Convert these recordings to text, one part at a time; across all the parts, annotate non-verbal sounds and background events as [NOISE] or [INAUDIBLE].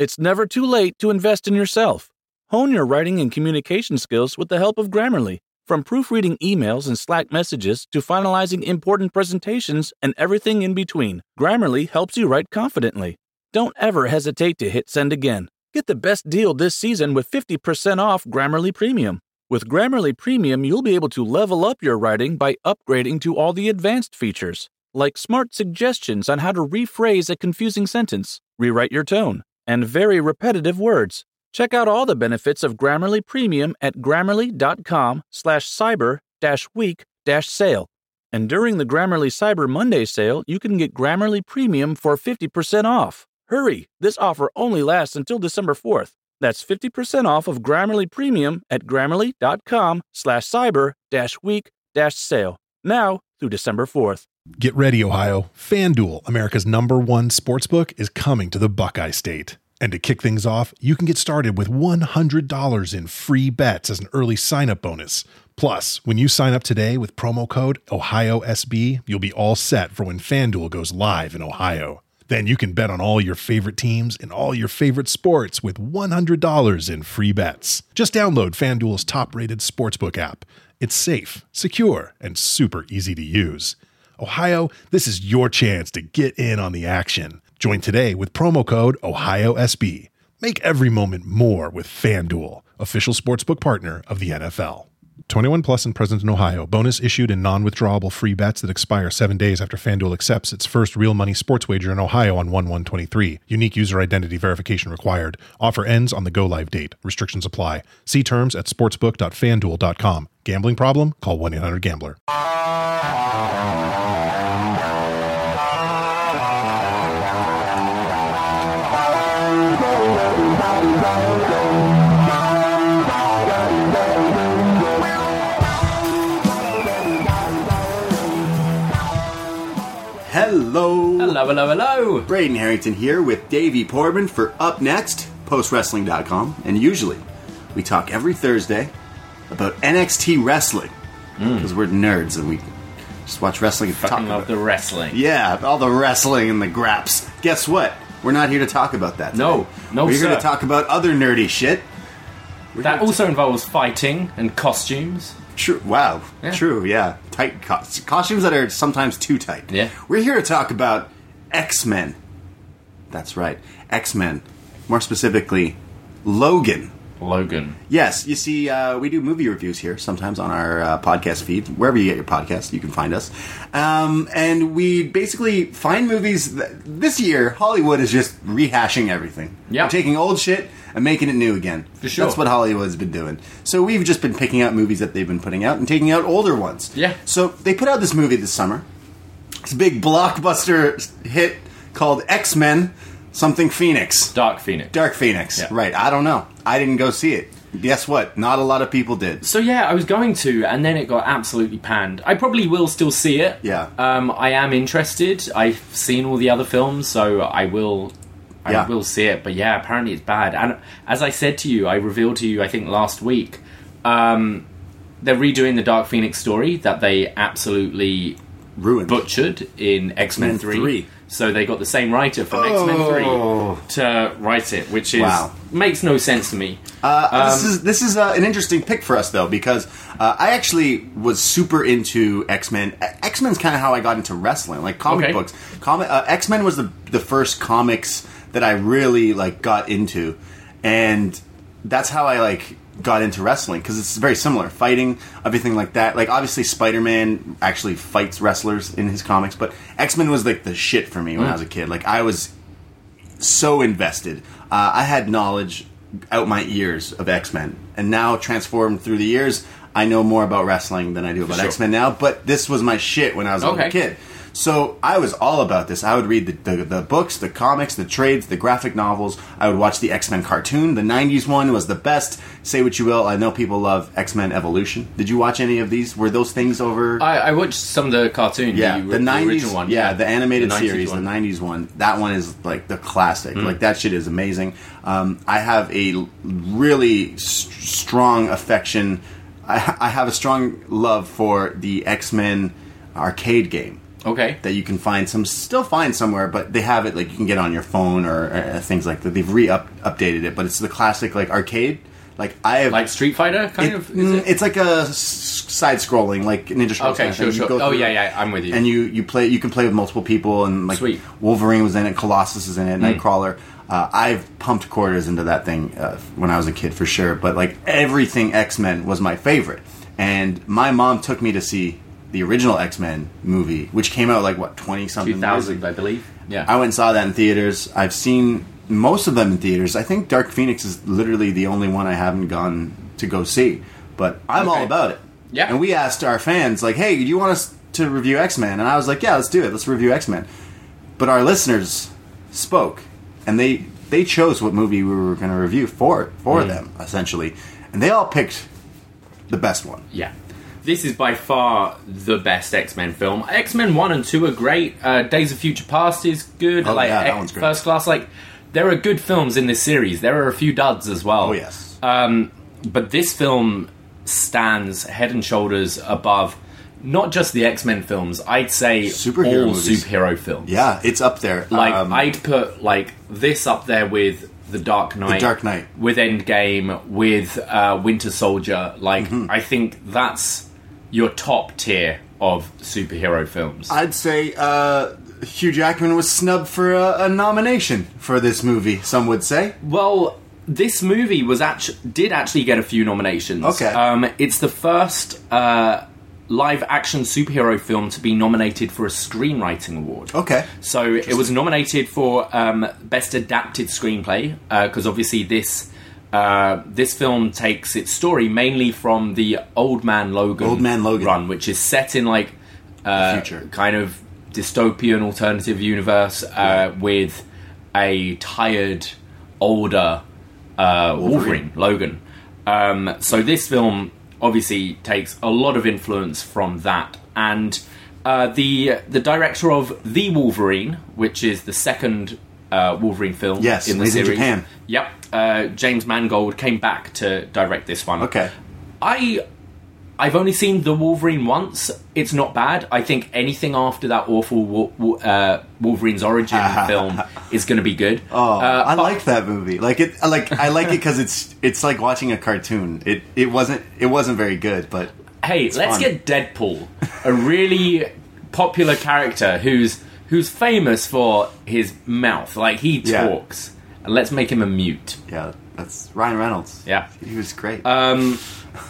It's never too late to invest in yourself. Hone your writing and communication skills with the help of Grammarly. From proofreading emails and Slack messages to finalizing important presentations and everything in between, Grammarly helps you write confidently. Don't ever hesitate to hit send again. Get the best deal this season with 50% off Grammarly Premium. With Grammarly Premium, you'll be able to level up your writing by upgrading to all the advanced features, like smart suggestions on how to rephrase a confusing sentence, rewrite your tone, and very repetitive words. Check out all the benefits of Grammarly Premium at grammarly.com slash cyber dash week dash sale. And during the Grammarly Cyber Monday sale, you can get Grammarly Premium for 50% off. Hurry! This offer only lasts until December 4th. That's 50% off of Grammarly Premium at grammarly.com slash cyber dash week dash sale. Now through December 4th. Get ready, Ohio. FanDuel, America's number one sportsbook, is coming to the Buckeye State. And to kick things off, you can get started with $100 in free bets as an early sign up bonus. Plus, when you sign up today with promo code OhioSB, you'll be all set for when FanDuel goes live in Ohio. Then you can bet on all your favorite teams and all your favorite sports with $100 in free bets. Just download FanDuel's top rated sportsbook app. It's safe, secure, and super easy to use. Ohio, this is your chance to get in on the action. Join today with promo code OhioSB. Make every moment more with FanDuel, official sportsbook partner of the NFL. 21 plus and present in Ohio. Bonus issued in non-withdrawable free bets that expire seven days after FanDuel accepts its first real money sports wager in Ohio on 1-1-23. Unique user identity verification required. Offer ends on the go-live date. Restrictions apply. See terms at sportsbook.fanduel.com. Gambling problem? Call 1-800-GAMBLER. Hello. Hello, hello, hello. Braden Herrington here with Davie Portman for upNXT, postwrestling.com. And usually, we talk every Thursday about NXT wrestling. Hmm. Because we're nerds and we just watch wrestling and talk Fucking about love the wrestling. Yeah, all the wrestling and the graps. Guess what? We're not here to talk about that. No, today. no, We're here to talk about other nerdy shit. We're That also involves fighting and costumes. True. Wow. Yeah. True. Yeah. Tight cos- costumes that are sometimes too tight. Yeah. We're here to talk about X Men. That's right. X Men. More specifically, Logan. Logan. Yes, you see, uh, we do movie reviews here sometimes on our uh, podcast feed. Wherever you get your podcast, you can find us. Um, and we basically find movies. That, this year, Hollywood is just rehashing everything. Yeah. Taking old shit and making it new again. For sure. That's what Hollywood's been doing. So we've just been picking out movies that they've been putting out and taking out older ones. Yeah. So they put out this movie this summer. It's a big blockbuster hit called X Men Something Phoenix. Dark Phoenix. Dark Phoenix. Yeah. Right. I don't know. I didn't go see it. Guess what? Not a lot of people did. So yeah, I was going to, and then it got absolutely panned. I probably will still see it. Yeah. Um, I am interested. I've seen all the other films, so I will. I Yeah. will see it. But yeah, apparently it's bad. And as I said to you, I revealed to you, I think last week, um, they're redoing the Dark Phoenix story that they absolutely Ruined. butchered in X Men 3. 3. So they got the same writer from X Men Oh. 3 to write it, which is Wow. makes no sense to me. Uh, this Um, is this is uh, an interesting pick for us though because uh, I actually was super into X Men. X Men's kind of how I got into wrestling, like comic Okay. books. Comic uh, X Men was the the first comics that I really like got into, and that's how I like got into wrestling because it's very similar, fighting, everything like that. Like obviously Spider Man actually fights wrestlers in his comics, but X Men was like the shit for me when I was a kid. Like I was so invested. Uh, I had knowledge out my ears of X Men, and now transformed through the years, I know more about wrestling than I do about sure. X Men now. But this was my shit when I was a little kid. So I was all about this. I would read the, the, the books, the comics, the trades, the graphic novels. I would watch the X Men cartoon. The '90s one was the best. Say what you will, I know people love X Men Evolution. Did you watch any of these? Were those things over? I, I watched some of the cartoon. Yeah, the, the nineties original one. Yeah, the animated The series, one. the nineties one. That one is like the classic. Mm. Like that shit is amazing. Um, I have a really s- strong affection. I, I have a strong love for the X Men arcade game. Okay. that you can find some still find somewhere, but they have it like you can get on your phone or uh, things like that. They've re updated it, but it's the classic like arcade. Like I have Like Street Fighter, kind it- of. Is mm, it? it's like a s- side scrolling like Ninja Scrolls. Okay, sure, sure. go Oh, yeah, yeah, I'm with you. And you you play you can play with multiple people and like Sweet. Wolverine was in it, Colossus is in it, Mm. Nightcrawler. Uh, I've pumped quarters into that thing uh, when I was a kid for sure. But like everything X Men was my favorite, and my mom took me to see the original X Men movie, which came out like what twenty something. Two thousand. I believe. Yeah. I went and saw that in theaters. I've seen most of them in theaters. I think Dark Phoenix is literally the only one I haven't gone to go see. But I'm all about it. Yeah. And we asked our fans, like, hey, do you want us to review X Men? And I was like, yeah, let's do it. Let's review X Men. But our listeners spoke, and they they chose what movie we were going to review for for mm-hmm. them essentially, and they all picked the best one. Yeah. This is by far the best X Men film. X Men 1 and 2 are great. Uh, Days of Future Past is good. Oh, like yeah, that X- one's great. First Class, like, there are good films in this series. There are a few duds as well. Oh yes. Um, but this film stands head and shoulders above not just the X Men films, I'd say Superhero all movies. superhero films. yeah, it's up there. Like Um, I'd put like this up there with The Dark Knight, the Dark Knight. with Endgame, with uh, Winter Soldier. Like Mm-hmm. I think that's your top tier of superhero films. I'd say uh, Hugh Jackman was snubbed for a, a nomination for this movie. Some would say. well, this movie was actually did actually get a few nominations. Okay. um, it's the first uh, live action superhero film to be nominated for a screenwriting award. Okay. So it was nominated for um, best adapted screenplay because obviously this uh, this film takes its story mainly from the Old Man Logan Old Man Logan. run, which is set in like uh, Future. kind of dystopian alternative universe uh, with a tired older uh, Wolverine. Logan. Um, so this film obviously takes a lot of influence from that, and uh, the the director of the Wolverine, which is the second uh, Wolverine film Yes, in the in series. Japan. Yep, uh, James Mangold came back to direct this one. Okay. I I've only seen the Wolverine once. It's not bad. I think anything after that awful uh, Wolverine's origin [LAUGHS] film is going to be good. Oh, Uh, I but- like that movie. Like it. I Like I like it because it's it's like watching a cartoon. It it wasn't it wasn't very good, but Hey, let's fun. get Deadpool, a really popular character who's who's famous for his mouth, like he Yeah. And let's make him a mute. yeah, that's Ryan Reynolds. Yeah. he was great. Um,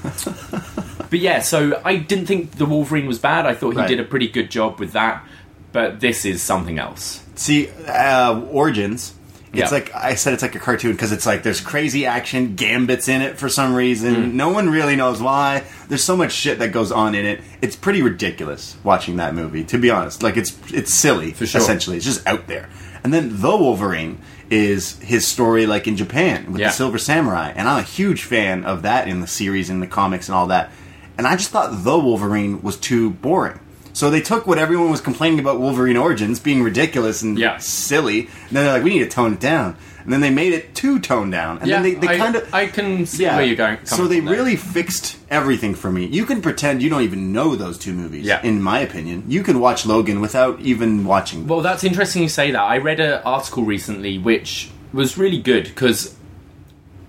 [LAUGHS] but yeah, so I didn't think the Wolverine was bad. I thought he Right. did a pretty good job with that. But this is something else. See, uh, Origins. It's Yeah. like I said, it's like a cartoon because it's like there's crazy action, Gambit's in it for some reason. Mm. No one really knows why. There's so much shit that goes on in it. It's pretty ridiculous watching that movie. To be honest, like it's it's silly. Sure. Essentially, it's just out there. And then the Wolverine is his story, like in Japan with Yeah. the Silver Samurai, and I'm a huge fan of that in the series, in the comics, and all that. And I just thought the Wolverine was too boring. So they took what everyone was complaining about Wolverine Origins being ridiculous and Yeah. silly, and then they're like, we need to tone it down. And then they made it too toned down. And then they, they I, kind of I can see where you're going. So they really fixed everything for me. You can pretend you don't even know those two movies. Yeah. In my opinion, you can watch Logan without even watching. Well, that's interesting you say that. I read an article recently which was really good because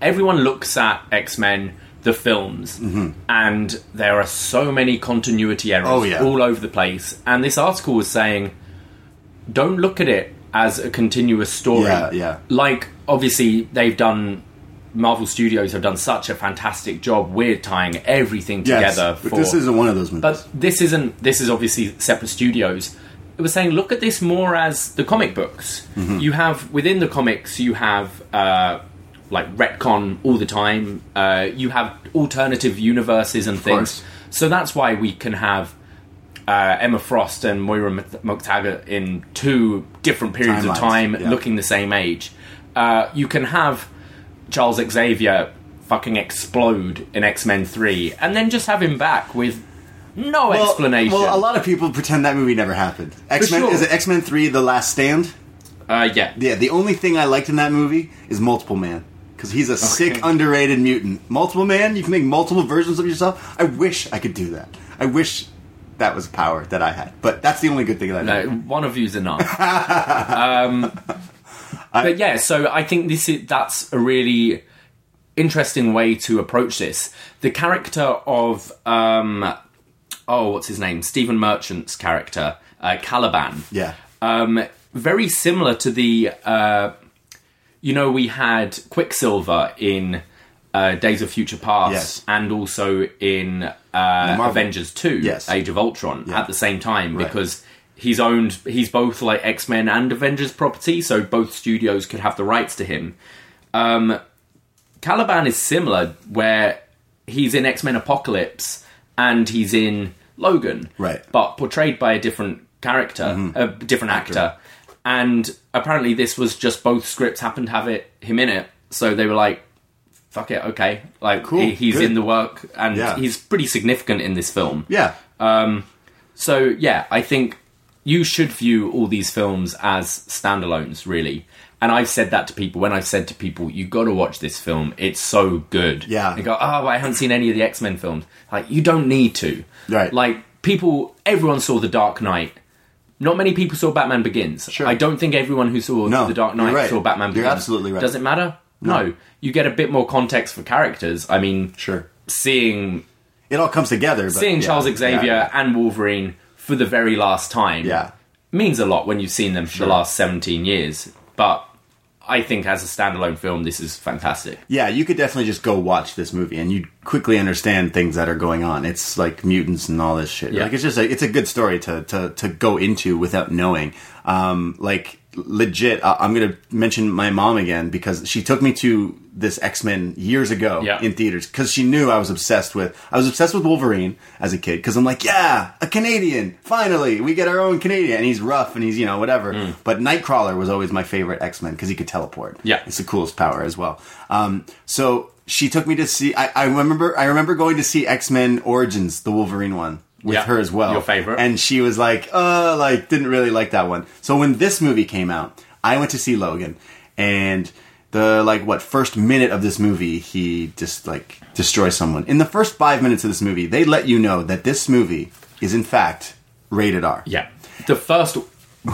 everyone looks at X Men, the films, and there are so many continuity errors Mm-hmm. Oh, yeah. all over the place. And this article was saying, don't look at it as a continuous story. Yeah, yeah. Like, obviously, they've done. Marvel Studios have done such a fantastic job with tying everything yes, together. but this isn't one of those movies. but this isn't. This is obviously separate studios. It was saying, look at this more as the comic books. Mm-hmm. You have within the comics, you have uh, like retcon all the time. Uh, you have alternative universes and things. course. So that's why we can have uh, Emma Frost and Moira Mc- McTaggart in two different periods of time, yeah. looking the same age. Uh, you can have Charles Xavier fucking explode in X Men Three, and then just have him back with no well, explanation. Well, a lot of people pretend that movie never happened. X Men sure. is it X Men Three: The Last Stand? uh, yeah, Yeah, the only thing I liked in that movie is Multiple Man. Because he's a sick, underrated mutant. Multiple Man, you can make multiple versions of yourself. I wish I could do that. I wish that was power that I had. But that's the only good thing that I No, one of you's enough. [LAUGHS] um, but yeah, so I think this is that's a really interesting way to approach this. The character of um, oh, what's his name? Stephen Merchant's character, uh, Caliban. Yeah. Um, very similar to the, uh, you know, we had Quicksilver in uh, Days of Future Past, Yes. and also in uh, Avengers Two, Yes. Age of Ultron, Yeah. at the same time Right. because he's owned, he's both like X Men and Avengers property, so both studios could have the rights to him. Um, Caliban is similar, where he's in X Men Apocalypse and he's in Logan, Right. But portrayed by a different character, a different actor. And apparently, this was just both scripts happened to have it him in it, so they were like, "Fuck it, okay." Like Cool, he- he's good. in the work, and Yeah. he's pretty significant in this film. Yeah. Um, So yeah, I think you should view all these films as standalones, really. And I've said that to people when I've said to people, "You got to watch this film. It's so good." Yeah. They go, "Oh, I haven't seen any of the X Men films." Like, you don't need to. Right. Like people, everyone saw The Dark Knight. Not many people saw Batman Begins. Sure. I don't think everyone who saw No, The Dark Knight right. saw Batman Begins. You're absolutely right. Does it matter? No. You get a bit more context for characters. I mean, Sure. seeing It all comes together. But seeing yeah, Charles Xavier yeah. and Wolverine for the very last time Yeah. means a lot when you've seen them for the last 17 years. But I think as a standalone film, this is fantastic. Yeah, you could definitely just go watch this movie and you'd quickly understand things that are going on. It's like mutants and all this shit. Yeah. Like it's just a, it's a good story to, to, to go into without knowing. Um, like legit, I- I'm gonna mention my mom again because she took me to this X Men years ago Yeah. in theaters because she knew I was obsessed with. I was obsessed with Wolverine as a kid because I'm like, yeah, a Canadian. Finally, we get our own Canadian, and he's rough and he's you know whatever. But Nightcrawler was always my favorite X Men because he could teleport. Yeah. it's the coolest power as well. Um, so she took me to see. I, I remember. I remember going to see X Men Origins, the Wolverine one, with Yeah. her as well. Your favorite. And she was like, uh, like didn't really like that one. So when this movie came out, I went to see Logan, and the like what first minute of this movie, he just like destroys someone. In the first five minutes of this movie, they let you know that this movie is in fact rated R. Yeah. The first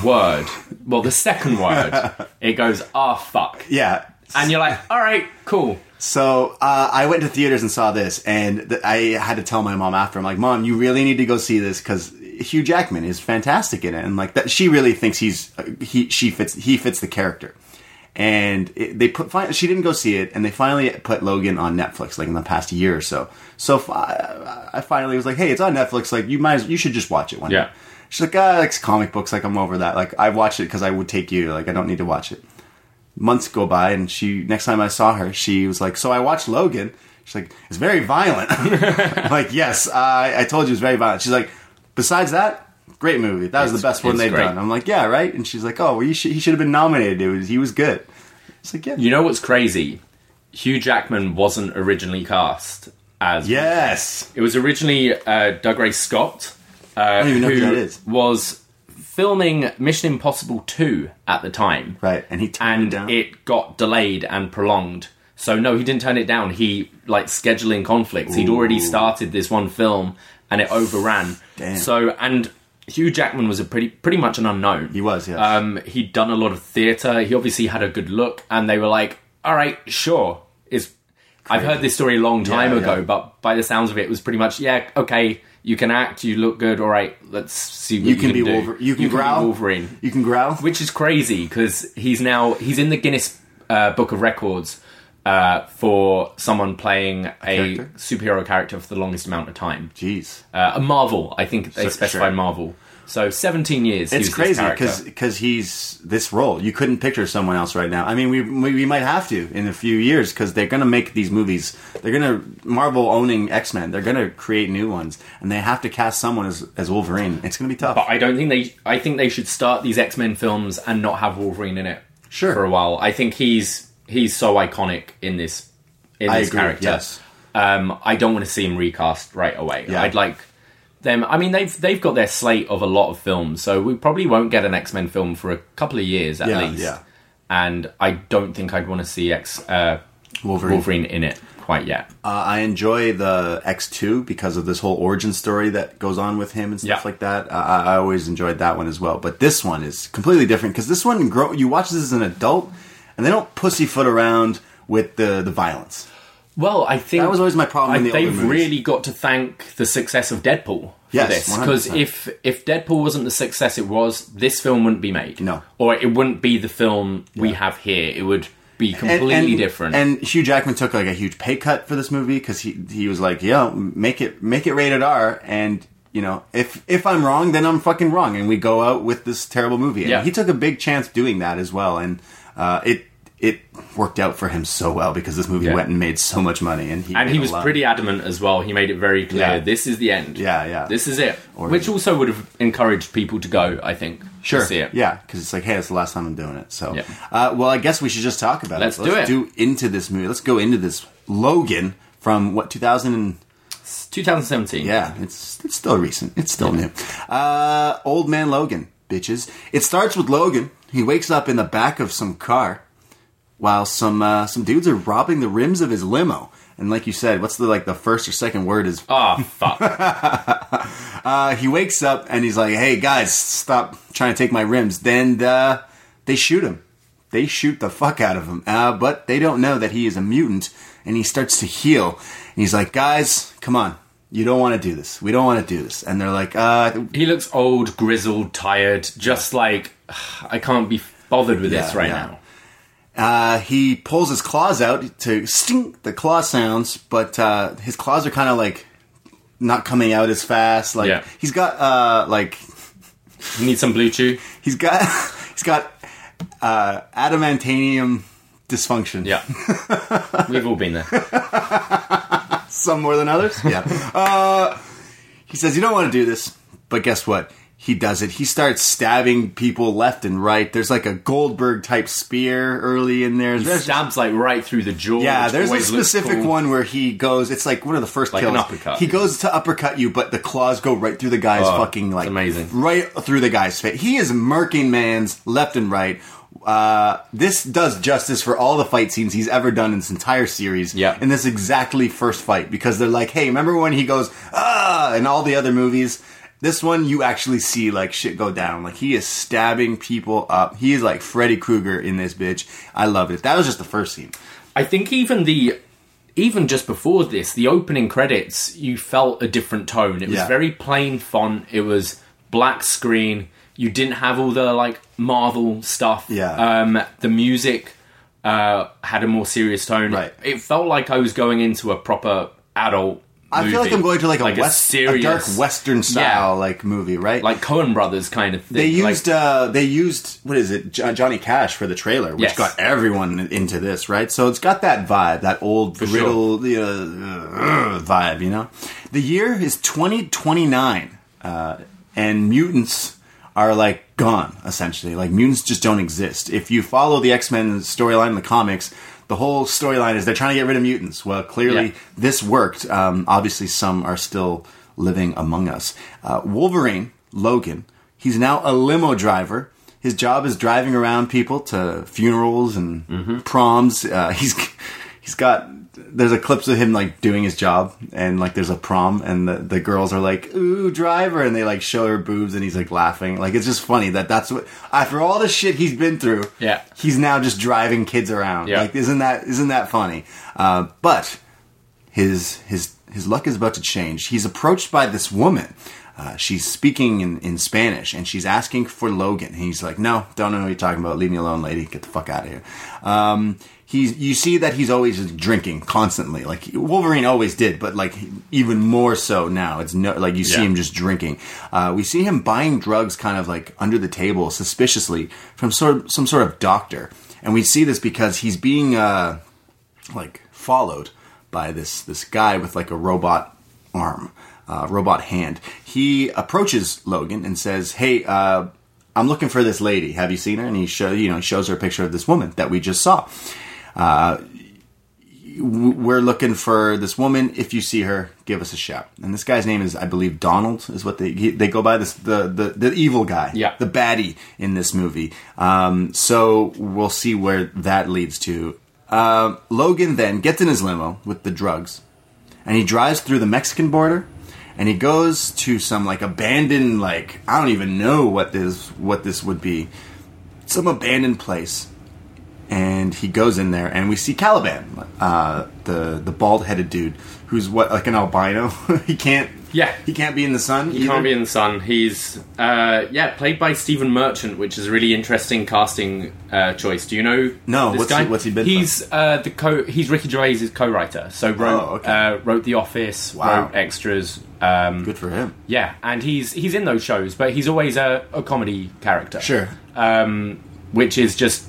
word, well, the second word, [LAUGHS] it goes, ah, fuck. Yeah. And you're like, all right, cool. So uh, I went to theaters and saw this, and th- I had to tell my mom after. I'm like, "Mom, you really need to go see this because Hugh Jackman is fantastic in it, and like that, she really thinks he's uh, he she fits he fits the character." And it, they put fi- she didn't go see it, and they finally put Logan on Netflix like in the past year or so. So fi- I finally was like, "Hey, it's on Netflix. Like you might as, you should just watch it one Yeah. day." She's like, "Ah, like comic books. Like I'm over that. Like I watched it because I would take you. Like I don't need to watch it." Months go by and she next time I saw her she was like so I watched Logan. She's like it's very violent. [LAUGHS] Like yes uh, I told you it's very violent. She's like besides that great movie. That was It's- the best one they've great. done. I'm like yeah right? And she's like oh well you should, he should have been nominated. It was he was good. It's like yeah. You know what's crazy? Hugh Jackman wasn't originally cast as. yes. It was originally uh, Dougray Scott, uh, don't even know who that is. was filming Mission Impossible 2 at the time. right and he turned and it down it got delayed and prolonged. So no, he didn't turn it down. He like scheduling conflicts. He'd already started this one film and it overran. Damn. So and Hugh Jackman was a pretty pretty much an unknown. he was yes Um, he'd done a lot of theatre. He obviously had a good look, and they were like, "All right, sure." Is I've heard this story a long time Yeah, ago, yeah. but by the sounds of it, it was pretty much, yeah, okay, you can act, you look good, all right, let's see what you you, can be do. Wolverine you can be growl Wolverine, you can growl which is crazy because he's now he's in the Guinness uh, Book of Records uh, for someone playing a, character? superhero character for the longest amount of time. jeez Uh, a Marvel, I think they So- specified sure. Marvel. So 17 years. It's crazy character. because he's this role. You couldn't picture someone else right now. I mean, we we, we might have to in a few years because they're going to make these movies. They're going to Marvel owning X Men. They're going to create new ones, and they have to cast someone as as Wolverine. It's going to be tough. But I don't think they. I think they should start these X Men films and not have Wolverine in it. Sure. For a while, I think he's he's so iconic in this in I this agree, character. yes. Um, I don't want to see him recast right away. Yeah. I'd like them. I mean, they've they've got their slate of a lot of films, so we probably won't get an X Men film for a couple of years at Yeah, least. yeah. And I don't think I'd want to see X uh, Wolverine. Wolverine in it quite yet. Uh, I enjoy the X2 because of this whole origin story that goes on with him and stuff Yeah. like that. Uh, I, I always enjoyed that one as well. But this one is completely different because this one, grow, you watch this as an adult, and they don't pussyfoot around with the, the violence. Well, I think That was always my problem I- the they've really got to thank the success of Deadpool for Yes, this because if if Deadpool wasn't the success it was, this film wouldn't be made. No. or it wouldn't be the film we have here. It would be completely different. And Hugh Jackman took like a huge pay cut for this movie because he he was like, "Yeah, make it make it rated R." And you know, if if I'm wrong, then I'm fucking wrong, and we go out with this terrible movie. And Yeah. he took a big chance doing that as well, and uh, it it worked out for him so well because this movie Yeah. went and made so much money, and he and he was pretty adamant as well. He made it very clear Yeah. this is the end. Yeah, yeah. This is it. Or- Which also would have encouraged people to go, I think. Sure. To see it. Yeah, because it's like, hey, it's the last time I'm doing it. So, Yeah. uh, well, I guess we should just talk about Let's it. do Let's it. do into this movie. Let's go into this Logan from what 2000. And, 2017. Yeah, it's it's still recent. It's still new. Uh, old man Logan, bitches. It starts with Logan. He wakes up in the back of some car while some uh, some dudes are robbing the rims of his limo. And like you said, what's the like the first or second word is? Oh fuck. [LAUGHS] Uh, he wakes up and he's like, "Hey guys, stop trying to take my rims." Then uh, they shoot him. They shoot the fuck out of him. Uh, but they don't know that he is a mutant, and he starts to heal. And he's like, "Guys, come on." You don't want to do this. We don't want to do this. And they're like, uh, he looks old, grizzled, tired, just like [SIGHS] I can't be bothered with this right yeah. now. Uh, he pulls his claws out to stink the claw sounds, but uh, his claws are kind of like not coming out as fast. Like Yeah. he's got uh, like You need some BlueChew? he's got [LAUGHS] he's got uh, adamantium dysfunction. Yeah. [LAUGHS] We've all been there. some more than others. Yeah. [LAUGHS] uh, he says you don't want to do this, but guess what? He does it. He starts stabbing people left and right. There's like a Goldberg type spear early in there. There's- Stabs like right through the jaw. Yeah, there's a specific cool. one where he goes. It's like one of the first Like kills. uppercut. He goes to uppercut you, but the claws go right through the guy's Oh, fucking like amazing. right through the guy's face. He is murking man's left and right. Uh, this does justice for all the fight scenes he's ever done in this entire series. Yeah. in this exactly first fight because they're like, hey, remember when he goes ah in all the other movies. This one, you actually see like shit go down. Like he is stabbing people up. He is like Freddy Krueger in this bitch. I love it. That was just the first scene. I think even the even just before this, the opening credits, you felt a different tone. It was Yeah. very plain font. It was black screen. You didn't have all the like Marvel stuff. Yeah. Um, the music uh, had a more serious tone. Right. It felt like I was going into a proper adult. I feel like. I'm going to like a, Like west, a, serious, dark western style Yeah. like movie, right? like Coen Brothers kind of thing. they Like, used uh, they used what is it Jo- Johnny Cash for the trailer, which Yes. got everyone into this, right? So it's got that vibe, that old brittle uh, uh, vibe, you know. The year is 2029, uh, and mutants are like gone essentially. Like mutants just don't exist. If you follow the X Men storyline in the comics. The whole storyline is they're trying to get rid of mutants. Well, clearly Yeah. this worked. Um, obviously, some are still living among us. Uh, Wolverine, Logan, he's now a limo driver. His job is driving around people to funerals and Mm-hmm. proms. Uh, [LAUGHS] he's he's got there's a clips of him like doing his job and like there's a prom and the, the girls are like ooh driver and they like show her boobs and he's like laughing like it's just funny that that's what after all the shit he's been through Yeah. he's now just driving kids around Yeah. like isn't that isn't that funny uh, but his his his luck is about to change. He's approached by this woman. Uh, she's speaking in, in Spanish and she's asking for Logan. He's like, "No, don't know what you're talking about. Leave me alone, lady. Get the fuck out of here." Um, he's you see that he's always drinking constantly, like Wolverine always did, but like even more so now. It's no like you see Yeah. him just drinking. Uh, we see him buying drugs, kind of like under the table, suspiciously from sort of, some sort of doctor. And we see this because he's being uh, like followed by this this guy with like a robot arm, uh, robot hand. He approaches Logan and says, "Hey, uh, I'm looking for this lady. Have you seen her?" And he show you know he shows her a picture of this woman that we just saw. Uh, we're looking for this woman. If you see her, give us a shout. And this guy's name is, I believe, Donald. Is what they he, they go by. This the, the the evil guy, Yeah. the baddie in this movie. Um, so we'll see where that leads to. Uh, Logan then gets in his limo with the drugs, and he drives through the Mexican border, and he goes to some like abandoned like I don't even know what this what this would be, some abandoned place, and he goes in there, and we see Caliban, uh, the the bald headed dude who's what like an albino. [LAUGHS] he can't Yeah. he can't be in the sun. He can't be in the sun. He's uh, yeah, played by Stephen Merchant, which is a really interesting casting uh, choice. Do you know? No, this what's guy? he- what's he been He's uh, the co. He's Ricky Gervais's co-writer. So wrote Oh, okay. uh, wrote The Office, Wow. wrote extras. Um, Good for him. yeah, and he's he's in those shows, but he's always a, a comedy character. Sure. um, which is just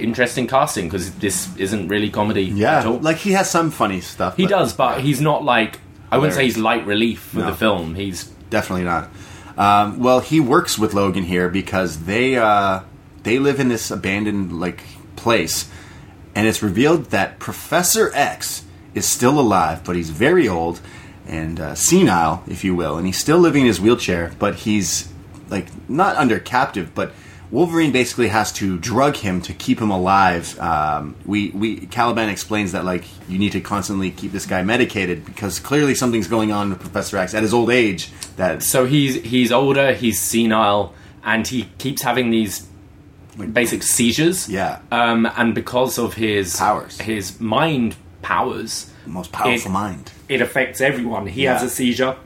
interesting casting because this isn't really comedy Yeah, at all. like he has some funny stuff. he does, but he's not like I wouldn't say he's light relief for No. the film. He's definitely not. Um, well, he works with Logan here because they uh, they live in this abandoned like place, and it's revealed that Professor X is still alive, but he's very old and uh, senile, if you will, and he's still living in his wheelchair, but he's like not under captive, but. Wolverine basically has to drug him to keep him alive. Um, we we Caliban explains that like you need to constantly keep this guy medicated because clearly something's going on with Professor X at his old age. That so he's he's older, he's senile, and he keeps having these basic seizures. Yeah. Um, and because of his Powers. his mind powers, most powerful It- mind. it affects everyone. He Yeah. has a seizure.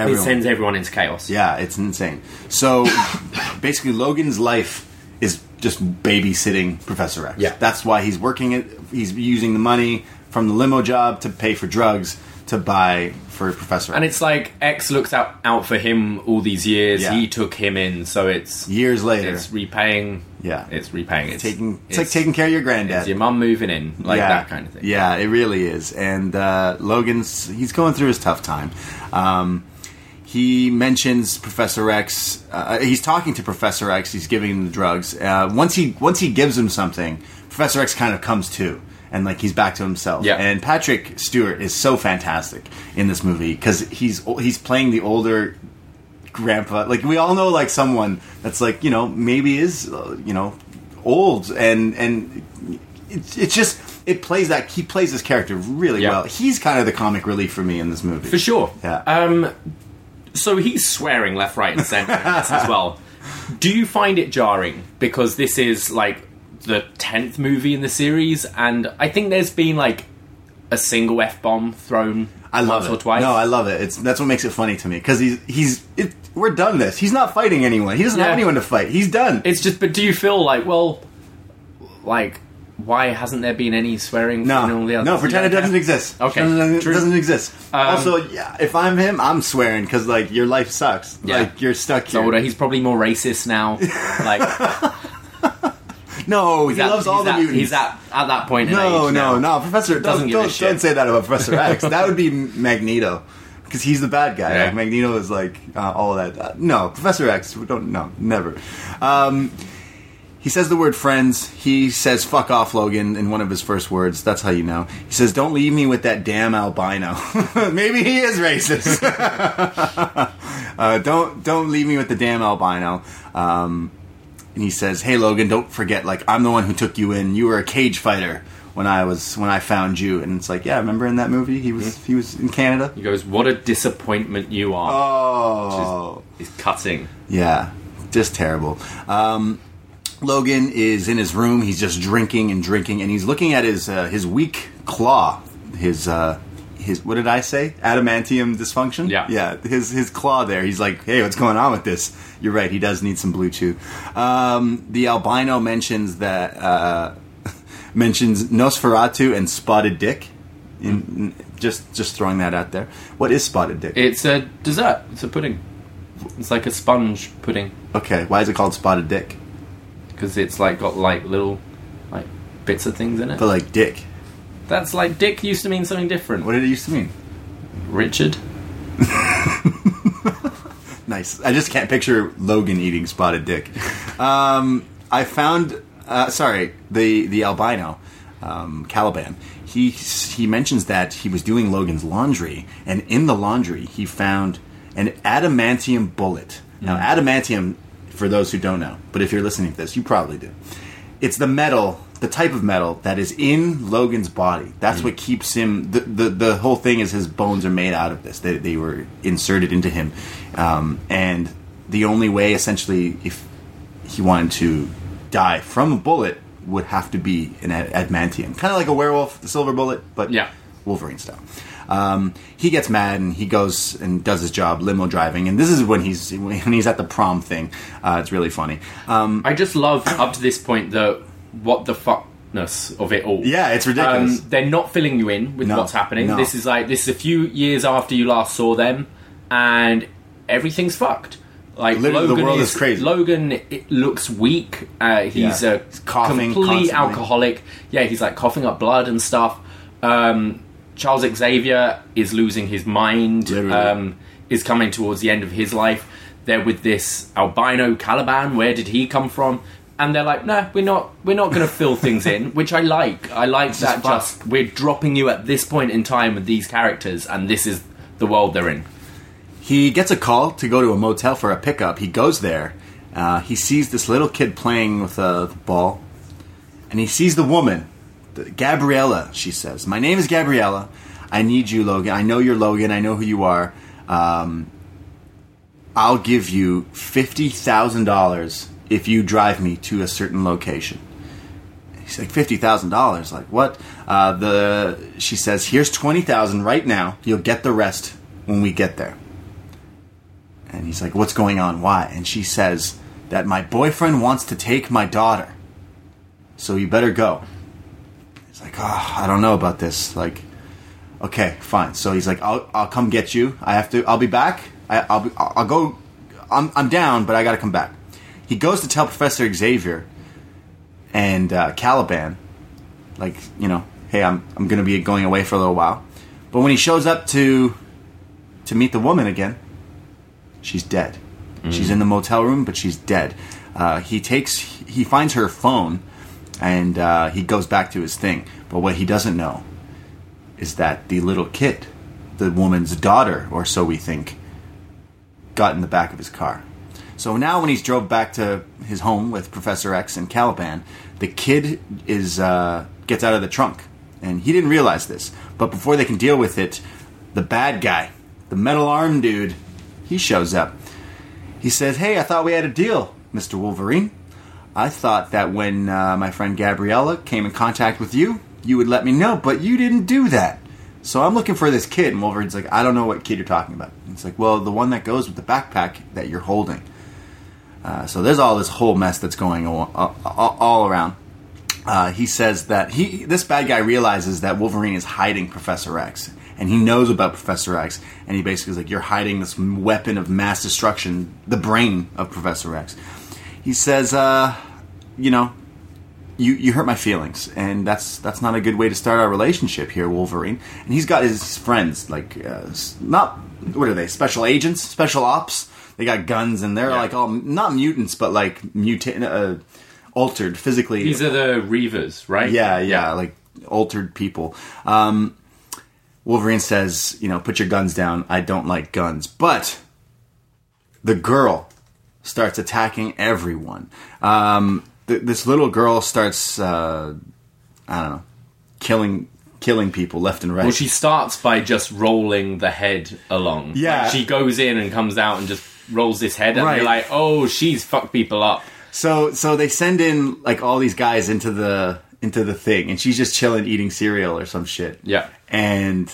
Everyone. It sends everyone into chaos. Yeah, it's insane. So [COUGHS] basically, Logan's life is just babysitting Professor X. Yeah. that's why he's working it. He's using the money from the limo job to pay for drugs to buy for Professor X. And it's like X looks out out for him all these years. Yeah. He took him in, so it's Years later, it's repaying. Yeah. it's repaying. It's taking it's, like taking care of your granddad. It's your mum moving in, like yeah, that kind of thing. Yeah, it really is. And uh, Logan's he's going through his tough time. Um, he mentions Professor X. Uh, he's talking to Professor X. He's giving him the drugs. Uh, once he once he gives him something, Professor X kind of comes to, and like he's back to himself. Yeah. And Patrick Stewart is so fantastic in this movie because he's he's playing the older grandpa. Like we all know, like someone that's like you know maybe is uh, you know old and and it's it's just it plays that he plays this character really Yeah. well. He's kind of the comic relief for me in this movie for sure. Yeah. Um, so he's swearing left, right, and centre as well. Do you find it jarring because this is like the tenth movie in the series, and I think there's been like a single f bomb thrown I love once it. or twice. No, I love it. It's that's what makes it funny to me because he's he's it, we're done. This he's not fighting anyone. He doesn't have anyone to fight. He's done. It's just, but do you feel like, well, like, why hasn't there been any swearing? no, in all the others? no, pretend it doesn't exist. Okay, Pretend it true. doesn't exist. Um, also, yeah, if I'm him, I'm swearing because like your life sucks. Yeah. Like you're stuck He's here. older. He's probably more racist now. [LAUGHS] Like, no, he at- loves all the at- mutants. He's at at that point. In No, no, no, Professor. Doesn't Don't, don't, don't say that about Professor [LAUGHS] X. that would be Magneto, because he's the bad guy. Yeah. Like Magneto is like uh, all that. Uh, no, Professor X. We don't. No, never. Um, he says the word friends. He says "fuck off, Logan" in one of his first words. That's how you know. He says, "Don't leave me with that damn albino." [LAUGHS] Maybe he is racist. [LAUGHS] uh, don't don't leave me with the damn albino. Um, and he says, "Hey Logan, don't forget. Like I'm the one who took you in. You were a cage fighter when I was when I found you." And it's like, yeah, remember in that movie he was he was in Canada. He goes, "What a disappointment you are." Oh, He's cutting. yeah, just terrible. Um, Logan is in his room. He's just drinking and drinking, and he's looking at his uh, his weak claw. His uh, his what did I say? Adamantium dysfunction. Yeah. yeah. His his claw there. He's like, hey, what's going on with this? You're right. He does need some BlueChew. Um, the albino mentions that uh, [LAUGHS] mentions Nosferatu and Spotted Dick. In, in- just just throwing that out there. What is Spotted Dick? It's a dessert. It's a pudding. It's like a sponge pudding okay, why is it called Spotted Dick? Because it's like got like little like bits of things in it. But like Dick. That's like Dick used to mean something different. What did it used to mean? Richard. [LAUGHS] Nice. I just can't picture Logan eating spotted dick. Um, I found, uh, sorry, the the albino um, Caliban. He he mentions that he was doing Logan's laundry, and in the laundry he found an adamantium bullet. Now, adamantium, for those who don't know, but if you're listening to this, you probably do. It's the metal the type of metal that is in Logan's body. That's what keeps him. The, the the whole thing is his bones are made out of this. They, they were inserted into him, um, and the only way, essentially, if he wanted to die from a bullet, would have to be an ad- adamantium, kind of like a werewolf, the silver bullet, but Yeah. Wolverine style. Um, he gets mad and he goes and does his job limo driving, and this is when he's when he's at the prom thing. Uh, it's really funny. Um, I just love up to this point the what the fuckness of it all. yeah, it's ridiculous. Um, they're not filling you in with No, what's happening. no. This is like this is a few years after you last saw them, and everything's fucked. Like Literally, the Logan world is, is crazy. Logan it looks weak. Uh, he's Yeah. a He's coughing complete constantly. alcoholic. Yeah, he's like coughing up blood and stuff. Um, Charles Xavier is losing his mind. Um, is coming towards the end of his life. They're with this albino Caliban. Where did he come from? And they're like, no, we're not. We're not going to fill [LAUGHS] things in, which I like. I like that. fun. Just we're dropping you at this point in time with these characters, and this is the world they're in. he gets a call to go to a motel for a pickup. He goes there. Uh, he sees this little kid playing with a ball, and he sees the woman, the, Gabriella. She says, "My name is Gabriella. I need you, Logan. I know you're Logan. I know who you are. Um, I'll give you fifty thousand dollars if you drive me to a certain location." He's like fifty thousand dollars. Like what? Uh, the she says, "Here's twenty thousand right now. You'll get the rest when we get there." And he's like, "What's going on? Why?" And she says that my boyfriend wants to take my daughter, so you better go. He's like, "Oh, I don't know about this." Like, okay, fine. So he's like, "I'll I'll come get you. I have to. I'll be back. I, I'll be, I'll go. I'm I'm down, but I got to come back." He goes to tell Professor Xavier and uh, Caliban, like you know, hey, I'm I'm gonna be going away for a little while. But when he shows up to to meet the woman again, she's dead. She's in the motel room, but she's dead. Uh, he takes he finds her phone, and uh, he goes back to his thing. But what he doesn't know is that the little kid, the woman's daughter, or so we think, got in the back of his car. So now, when he's drove back to his home with Professor X and Caliban, the kid is uh, gets out of the trunk, and he didn't realize this. But before they can deal with it, the bad guy, the metal arm dude, he shows up. He says, "Hey, I thought we had a deal, Mister Wolverine. I thought that when uh, my friend Gabriella came in contact with you, you would let me know, but you didn't do that. So I'm looking for this kid." And Wolverine's like, "I don't know what kid you're talking about." And it's like, "Well, the one that goes with the backpack that you're holding." Uh, so there's all this whole mess that's going on all, all, around. Uh, he says that he this bad guy realizes that Wolverine is hiding Professor X, and he knows about Professor X, and he basically is like, "You're hiding this weapon of mass destruction, the brain of Professor X." He says, uh, "You know, you you hurt my feelings, and that's that's not a good way to start our relationship here, Wolverine." And he's got his friends, like uh, not what are they? Special agents, special ops. They got guns, and they're Yeah. like all not mutants, but like mutant, uh, altered physically. These are the Reavers, right? Yeah, yeah, like altered people. Um, Wolverine says, you know, put your guns down. I don't like guns. But the girl starts attacking everyone. Um, th- this little girl starts, uh, I don't know, killing killing people left and right. Well, she starts by just rolling the head along. Yeah. Like, she goes in and comes out and just rolls this head, and Right. you're like, oh, she's fucked people up. So so they send in like all these guys into the into the thing, and she's just chilling eating cereal or some shit. Yeah. And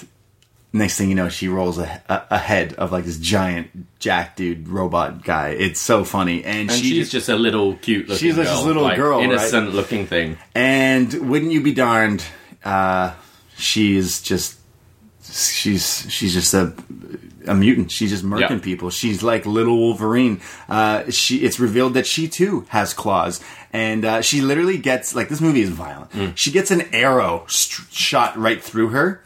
next thing you know, she rolls a, a, a head of like this giant jack dude robot guy. It's so funny, and, And she she's just a little cute looking She's girl. just this little like, girl, right? Innocent looking thing. and wouldn't you be darned? Uh, she's just she's she's just a a mutant. She's just murking Yeah. people. She's like little Wolverine. Uh, she it's revealed that she too has claws, and uh, she literally gets like this movie is violent. Mm. She gets an arrow st- shot right through her.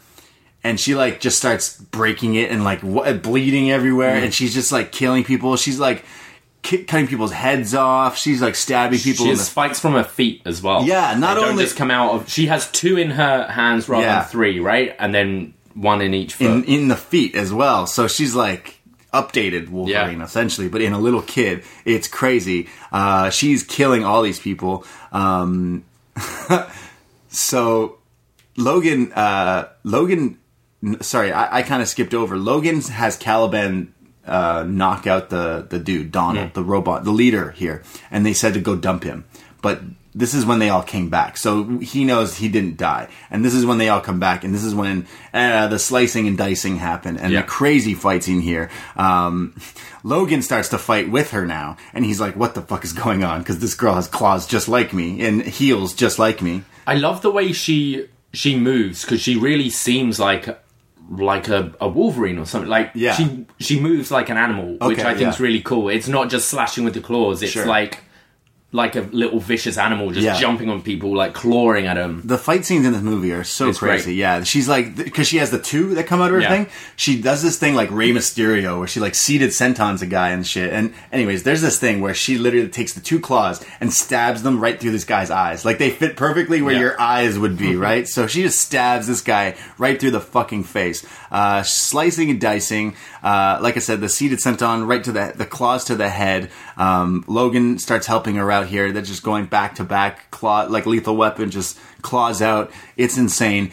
And she like just starts breaking it and like wh- bleeding everywhere, Mm. and she's just like killing people. She's like cutting people's heads off. She's like stabbing people. She has the spikes from her feet as well. Yeah, not They only- just come out of. She has two in her hands rather Yeah. than three, right? And then one in each foot. in in the feet as well. So she's like updated Wolverine Yeah. essentially, but in a little kid. It's crazy. Uh, she's killing all these people. Um, [LAUGHS] so Logan, uh, Logan, sorry, I, I kind of skipped over. Logan has Caliban uh, knock out the the dude, Donald, the robot, the leader here, and they said to go dump him. But this is when they all came back, so he knows he didn't die, and this is when they all come back, and this is when uh, the slicing and dicing happen, and Yeah. the crazy fights in here. Um, Logan starts to fight with her now, and he's like, "What the fuck is going on?" Because this girl has claws just like me and heels just like me. I love the way she she moves because she really seems like like a, a Wolverine or something. Like Yeah. she she moves like an animal, which I think is really cool. It's not just slashing with the claws. It's Sure. like like a little vicious animal just Yeah. jumping on people, like clawing at them. the fight scenes in this movie are so It's crazy. great. Yeah, she's like because she has the two that come out of her Yeah. thing. She does this thing like Rey Mysterio, where she like seated sentons a guy and shit. And anyways, there's this thing where she literally takes the two claws and stabs them right through this guy's eyes. Like they fit perfectly where Yeah. your eyes would be, [LAUGHS] right? So she just stabs this guy right through the fucking face, uh, slicing and dicing. Uh, like I said, the seated senton right to the the claws to the head. Um, Logan starts helping her out here. They're just going back to back, claw like lethal weapon, just claws out. It's insane.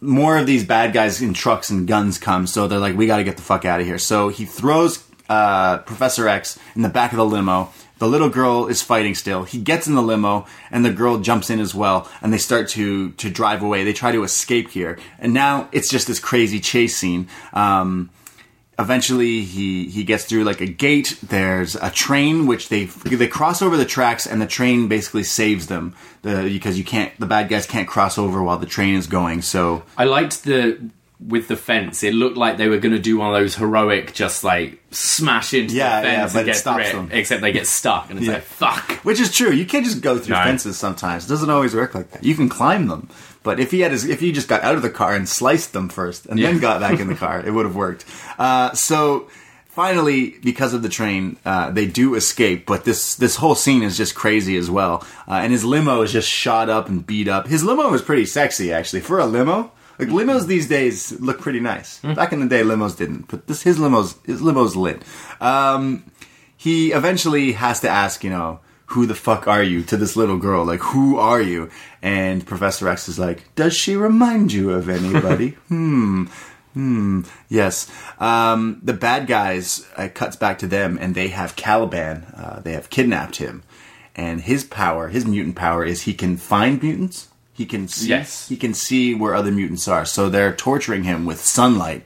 More of these bad guys in trucks and guns come, so they're like, we got to get the fuck out of here. So he throws uh, Professor X in the back of the limo. The little girl is fighting still. He gets in the limo, and the girl jumps in as well, and they start to to drive away. They try to escape here, and now it's just this crazy chase scene. Um, eventually he he gets through like a gate there's a train which they they cross over the tracks and the train basically saves them the, because you can't the bad guys can't cross over while the train is going so I liked the with the fence. It looked like they were going to do one of those heroic, just like smash into Yeah, the yeah, fence but and it get stops through them. Except they get stuck, and it's Yeah. like fuck. which is true you can't just go through No. fences sometimes it doesn't always work like that you can climb them but if he had his, if he just got out of the car and sliced them first and then got back in the car it would have worked uh, so finally because of the train uh, they do escape but this this whole scene is just crazy as well uh, and his limo is just shot up and beat up his limo was pretty sexy actually for a limo like limos these days look pretty nice back in the day limos didn't but this his limos his limo's lit um, he eventually has to ask, you know, who the fuck are you to this little girl? Like, who are you? And Professor X is like, does she remind you of anybody? [LAUGHS] hmm. Hmm. Yes. Um, the bad guys uh, cuts back to them, and they have Caliban. Uh, they have kidnapped him, and his power, his mutant power, is he can find mutants. He can see. Yes. He can see where other mutants are. So they're torturing him with sunlight,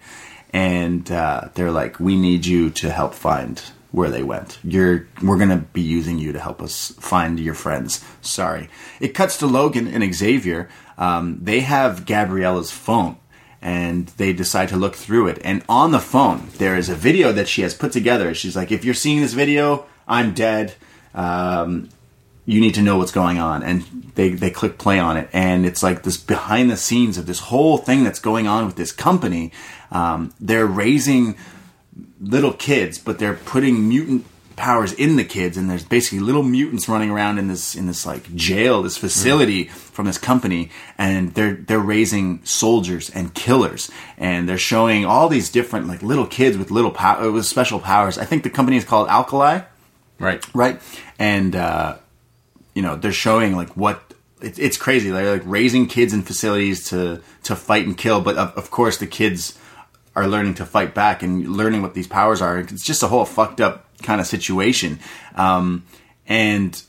and uh, they're like, "We need you to help find where they went. You're we're gonna be using you to help us find your friends. Sorry." It cuts to Logan and Xavier. Um, they have Gabriella's phone, and they decide to look through it. And on the phone, there is a video that she has put together. She's like, "If you're seeing this video, I'm dead." Um, you need to know what's going on. And they they click play on it. And it's like this behind the scenes of this whole thing that's going on with this company. Um, they're raising little kids but they're putting mutant powers in the kids. And there's basically little mutants running around in this in this like jail this facility from this company. And they're they're raising soldiers and killers. And they're showing all these different like little kids with little power with special powers. I think the company is called alkali. Right. right? And uh, you know they're showing like what it, it's crazy. They're like raising kids in facilities to to fight and kill, but of, of course the kids are learning to fight back and learning what these powers are. It's just a whole fucked up kind of situation. Um, and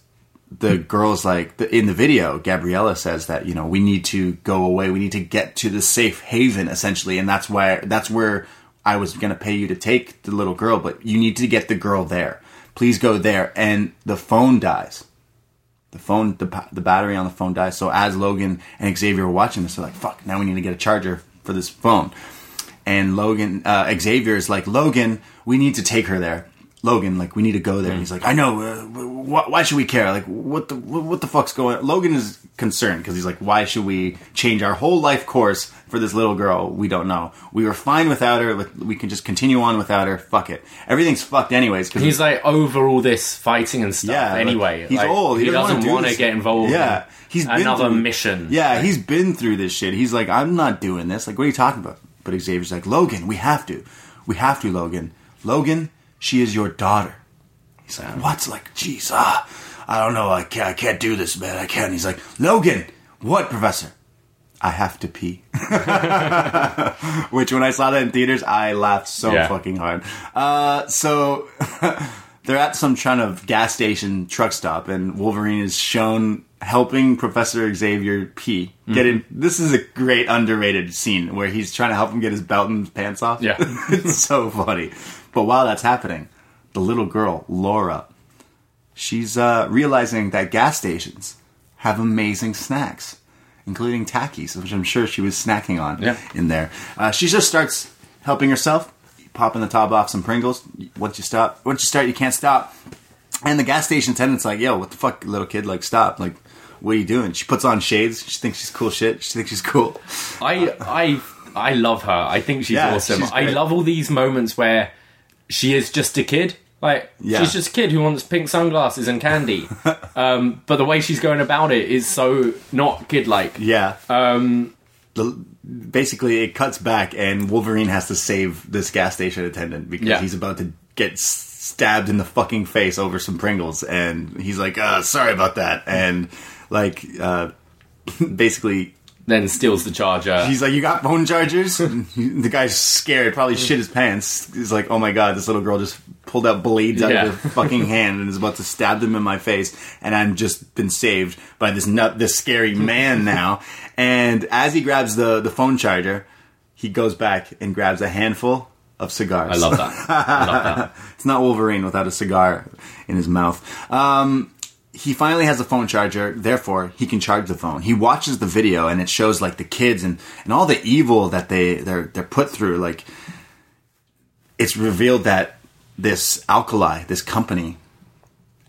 the girl's like the, in the video, Gabriella says that you know we need to go away. We need to get to the safe haven essentially, and that's why that's where I was going to pay you to take the little girl, but you need to get the girl there. Please go there. And the phone dies. The phone, the, the battery on the phone dies. So as Logan and Xavier were watching this, they're like, "Fuck! Now we need to get a charger for this phone." And Logan, uh, Xavier is like, "Logan, we need to take her there." Logan, like, we need to go there. And he's like, I know. Uh, wh- why should we care? Like, what the what, what the fuck's going? Logan is concerned because he's like, why should we change our whole life course for this little girl? We don't know. We were fine without her. Like, We can just continue on without her. Fuck it. Everything's fucked anyways. Because He's like over all this fighting and stuff. yeah. like, anyway, he's Like, old. He, doesn't wanna do want to this. get involved. Yeah, in he's been another through- mission. Yeah, he's been through this shit. He's like, I'm not doing this. Like, what are you talking about? But Xavier's like, Logan, we have to. We have to, Logan. Logan, she is your daughter. He's like, what? Like, jeez, ah. I don't know. I can't, I can't do this, man. I can't. He's like, Logan, what, Professor? I have to pee. [LAUGHS] Which, when I saw that in theaters, I laughed so Yeah. fucking hard. Uh, so [LAUGHS] they're at some kind of gas station truck stop, and Wolverine is shown helping Professor Xavier pee. Get in. This is a great underrated scene where he's trying to help him get his belt and pants off. Yeah. [LAUGHS] it's so funny. But while that's happening, the little girl Laura, she's uh, realizing that gas stations have amazing snacks, including Takis, which I'm sure she was snacking on Yeah. in there. Uh, she just starts helping herself, popping the top off some Pringles. Once you stop, once you start, you can't stop. And the gas station attendant's like, "Yo, what the fuck, little kid? Like, stop! Like, what are you doing?" She puts on shades. She thinks she's cool shit. She thinks she's cool. I I I love her. I think she's Yeah, awesome. she's I love all these moments where she is just a kid. Like Yeah. she's just a kid who wants pink sunglasses and candy. [LAUGHS] um, but the way she's going about it is so not kid like. Yeah. Um, the, basically it cuts back and Wolverine has to save this gas station attendant because Yeah. he's about to get stabbed in the fucking face over some Pringles and he's like, uh, sorry about that. And like, uh, [LAUGHS] basically then steals the charger. he's like, you got phone chargers? And [LAUGHS] the guy's scared, probably shit his pants. He's like, oh my god, this little girl just pulled out blades out Yeah. of her fucking [LAUGHS] hand and is about to stab them in my face, and I'm just been saved by this nut, this scary man now. [LAUGHS] And as he grabs the the phone charger, he goes back and grabs a handful of cigars. I love that. I love that. It's not Wolverine without a cigar in his mouth. Um, he finally has a phone charger, therefore he can charge the phone. He watches the video and it shows like the kids and, and all the evil that they they're they're put through. Like it's revealed that this Alkali, this company,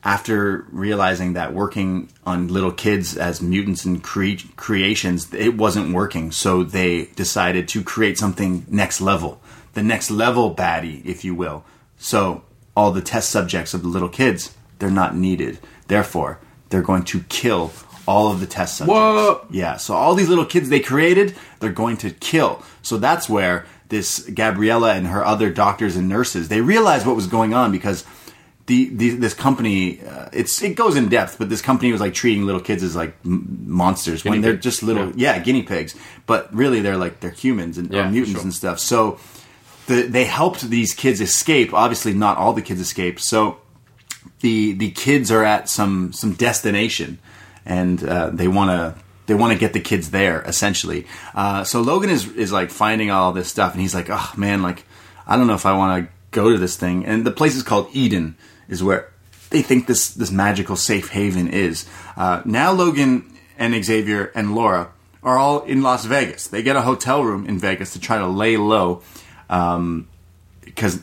after realizing that working on little kids as mutants and cre- creations, it wasn't working. So they decided to create something next level, the next level baddie, if you will. So all the test subjects of the little kids, they're not needed. Therefore, they're going to kill all of the test subjects. What? Yeah, so all these little kids they created, they're going to kill. So that's where this Gabriella and her other doctors and nurses, they realized what was going on because the, the this company, uh, it's it goes in depth, but this company was like treating little kids as like m- monsters when Guinea they're pigs. just little, yeah. guinea pigs, but really they're like they're humans and Yeah, mutants sure. and stuff. So the, they helped these kids escape. Obviously, not all the kids escaped. So the the kids are at some some destination, and uh, they want to they want to get the kids there essentially. Uh, so Logan is is like finding all this stuff, and he's like, oh man, like I don't know if I want to go to this thing. And the place is called Eden, is where they think this this magical safe haven is. Uh, now Logan and Xavier and Laura are all in Las Vegas. They get a hotel room in Vegas to try to lay low. Um, because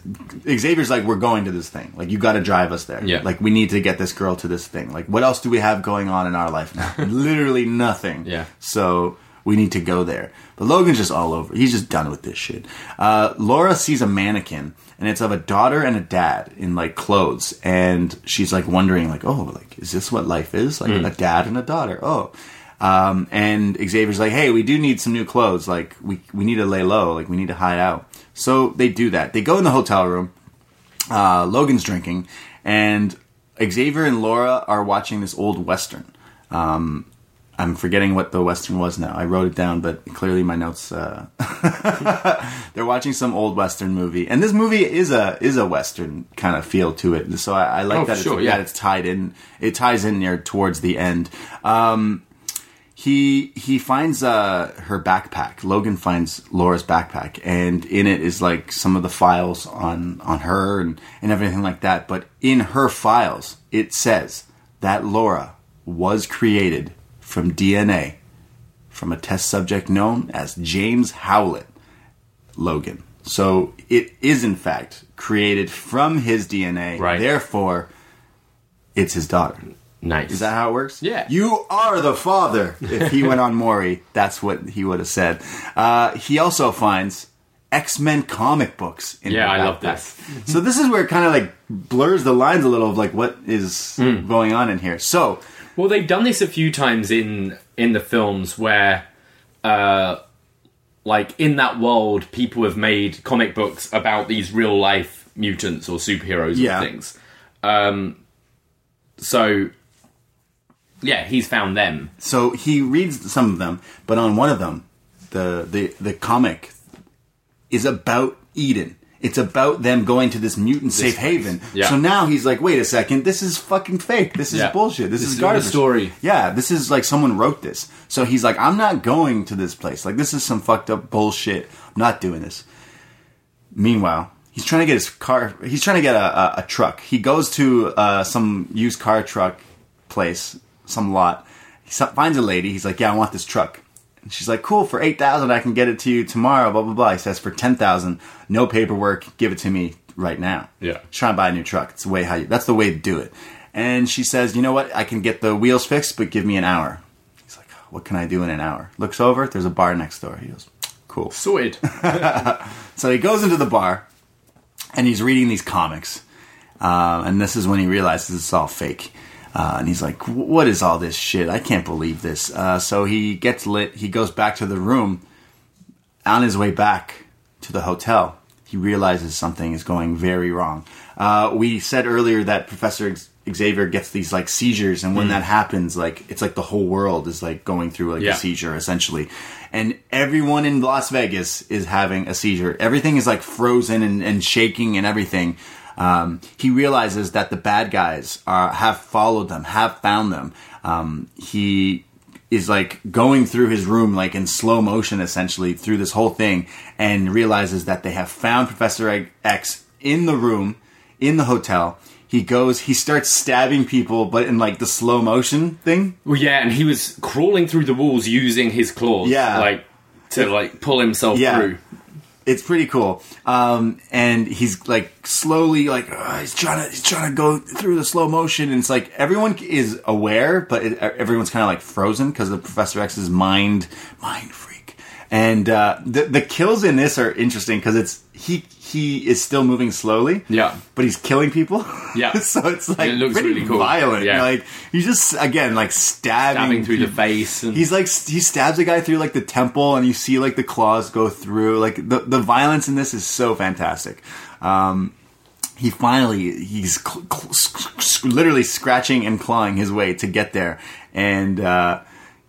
Xavier's like, we're going to this thing. Like, you got to drive us there. Yeah. Like, we need to get this girl to this thing. Like, what else do we have going on in our life now? [LAUGHS] Literally nothing. Yeah. So we need to go there. But Logan's just all over. He's just done with this shit. Uh, Laura sees a mannequin, and it's of a daughter and a dad in like clothes, and she's like wondering, like, oh, like, is this what life is? Like a dad and a daughter. Oh. Um, and Xavier's like, hey, we do need some new clothes. Like, we we need to lay low. Like, we need to hide out. So they do that. They go in the hotel room. Uh, Logan's drinking, and Xavier and Laura are watching this old western. Um, I'm forgetting what the western was now. I wrote it down, but clearly my notes. Uh, [LAUGHS] they're watching some old western movie, and this movie is a is a western kind of feel to it. So I, I like Oh, that. sure, it's, yeah. that it's tied in. It ties in near towards the end. Um, he he finds uh, her backpack. Logan finds Laura's backpack, and in it is like some of the files on on her and and everything like that. But in her files, it says that Laura was created from DNA from a test subject known as James Howlett Logan. So it is in fact created from his DNA. Right. Therefore, it's his daughter. Nice. Is that how it works? Yeah. You are the father. If he went on Maury, that's what he would have said. Uh, he also finds X Men comic books. In Yeah, I love this. [LAUGHS] so this is where it kind of like blurs the lines a little of like what is Hmm. going on in here. So Well, they've done this a few times in in the films where, uh, like in that world, people have made comic books about these real life mutants or superheroes Yeah. and things. Um, so Yeah, he's found them. So he reads some of them, but on one of them, the the the comic is about Eden. It's about them going to this mutant safe haven. Yeah. So now he's like, wait a second, this is fucking fake. This is Yeah. bullshit. This, This is garbage. story. Yeah, this is like someone wrote this. So he's like, I'm not going to this place. Like this is some fucked up bullshit. I'm not doing this. Meanwhile, he's trying to get his car. He's trying to get a, a, a truck. He goes to uh, some used car truck place, some lot. He finds a lady. He's like, "Yeah, I want this truck." And she's like, "Cool, for eight thousand, I can get it to you tomorrow." Blah blah blah. He says, "For ten thousand, no paperwork. Give it to me right now." Yeah. He's trying to buy a new truck. It's the way how you. That's the way to do it. And she says, "You know what? I can get the wheels fixed, but give me an hour." He's like, "What can I do in an hour?" Looks over. There's a bar next door. He goes, "Cool." Sorted. [LAUGHS] So he goes into the bar and he's reading these comics. Uh, and this is when he realizes it's all fake. Uh, and he's like, what is all this shit? I can't believe this. Uh, so he gets lit. He goes back to the room. On his way back to the hotel, he realizes something is going very wrong. Uh, we said earlier that Professor Xavier gets these like seizures, and when that happens, like it's like the whole world is like going through like Yeah. a seizure essentially, and everyone in Las Vegas is having a seizure. Everything is like frozen and, and shaking and everything. Um, he realizes that the bad guys are have followed them, have found them. Um, he is like going through his room like in slow motion essentially through this whole thing and realizes that they have found Professor X in the room in the hotel. He goes, he starts stabbing people, but in like the slow motion thing. well, yeah, and he was crawling through the walls using his claws. Yeah. Like, to, like, pull himself Yeah. through. It's pretty cool. Um, and he's like slowly like uh, he's trying to he's trying to go through the slow motion, and it's like everyone is aware, but it, everyone's kind of like frozen because of Professor X's mind mind freak. And uh, the the kills in this are interesting because it's he he is still moving slowly, Yeah. but he's killing people, Yeah. [LAUGHS] so it's like It pretty really cool. violent. Yeah. Like he's just again like stabbing, Stabbing through the face. And, He's like he stabs a guy through like the temple, and you see like the claws go through. Like the the violence in this is so fantastic. Um, he finally he's cl- cl- sc- sc- literally scratching and clawing his way to get there, and uh,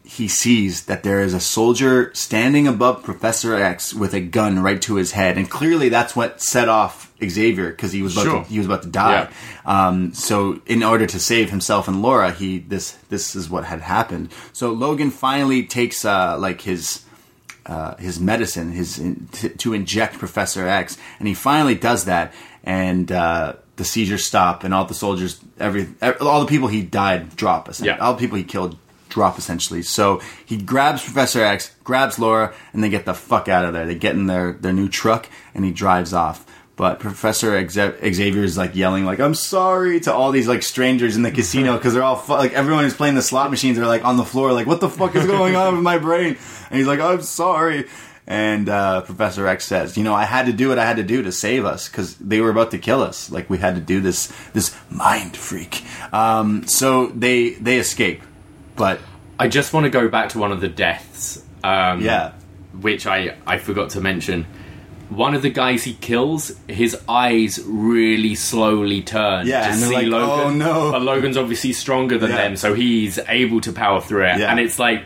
he sees that there is a soldier standing above Professor X with a gun right to his head, and clearly that's what set off Xavier because he was about Sure. to, he was about to die. Um, so in order to save himself and Laura, he this this is what had happened. So Logan finally takes uh, like his uh, his medicine, his in, t- to inject Professor X, and he finally does that, and uh, the seizures stop, and all the soldiers, every, ev- all the people he died drop. Yeah. all the people he killed drop essentially. So he grabs Professor X, grabs Laura, and they get the fuck out of there. They get in their their new truck, and he drives off. But Professor Xavier is like yelling, like "I'm sorry" to all these like strangers in the casino [LAUGHS] because they're all fu- like everyone who's playing the slot machines are like on the floor, like "What the fuck is going on with my brain?" And he's like, "I'm sorry." And uh, Professor X says, "You know, I had to do what I had to do to save us because they were about to kill us. Like we had to do this this mind freak." Um, so they they escape, but I just want to go back to one of the deaths. Um, yeah, which I, I forgot to mention. One of the guys he kills, his eyes really slowly turn Yeah, to and see like, Logan. "Oh, no." But Logan's obviously stronger than Yeah. them, so he's able to power through it. Yeah. And it's like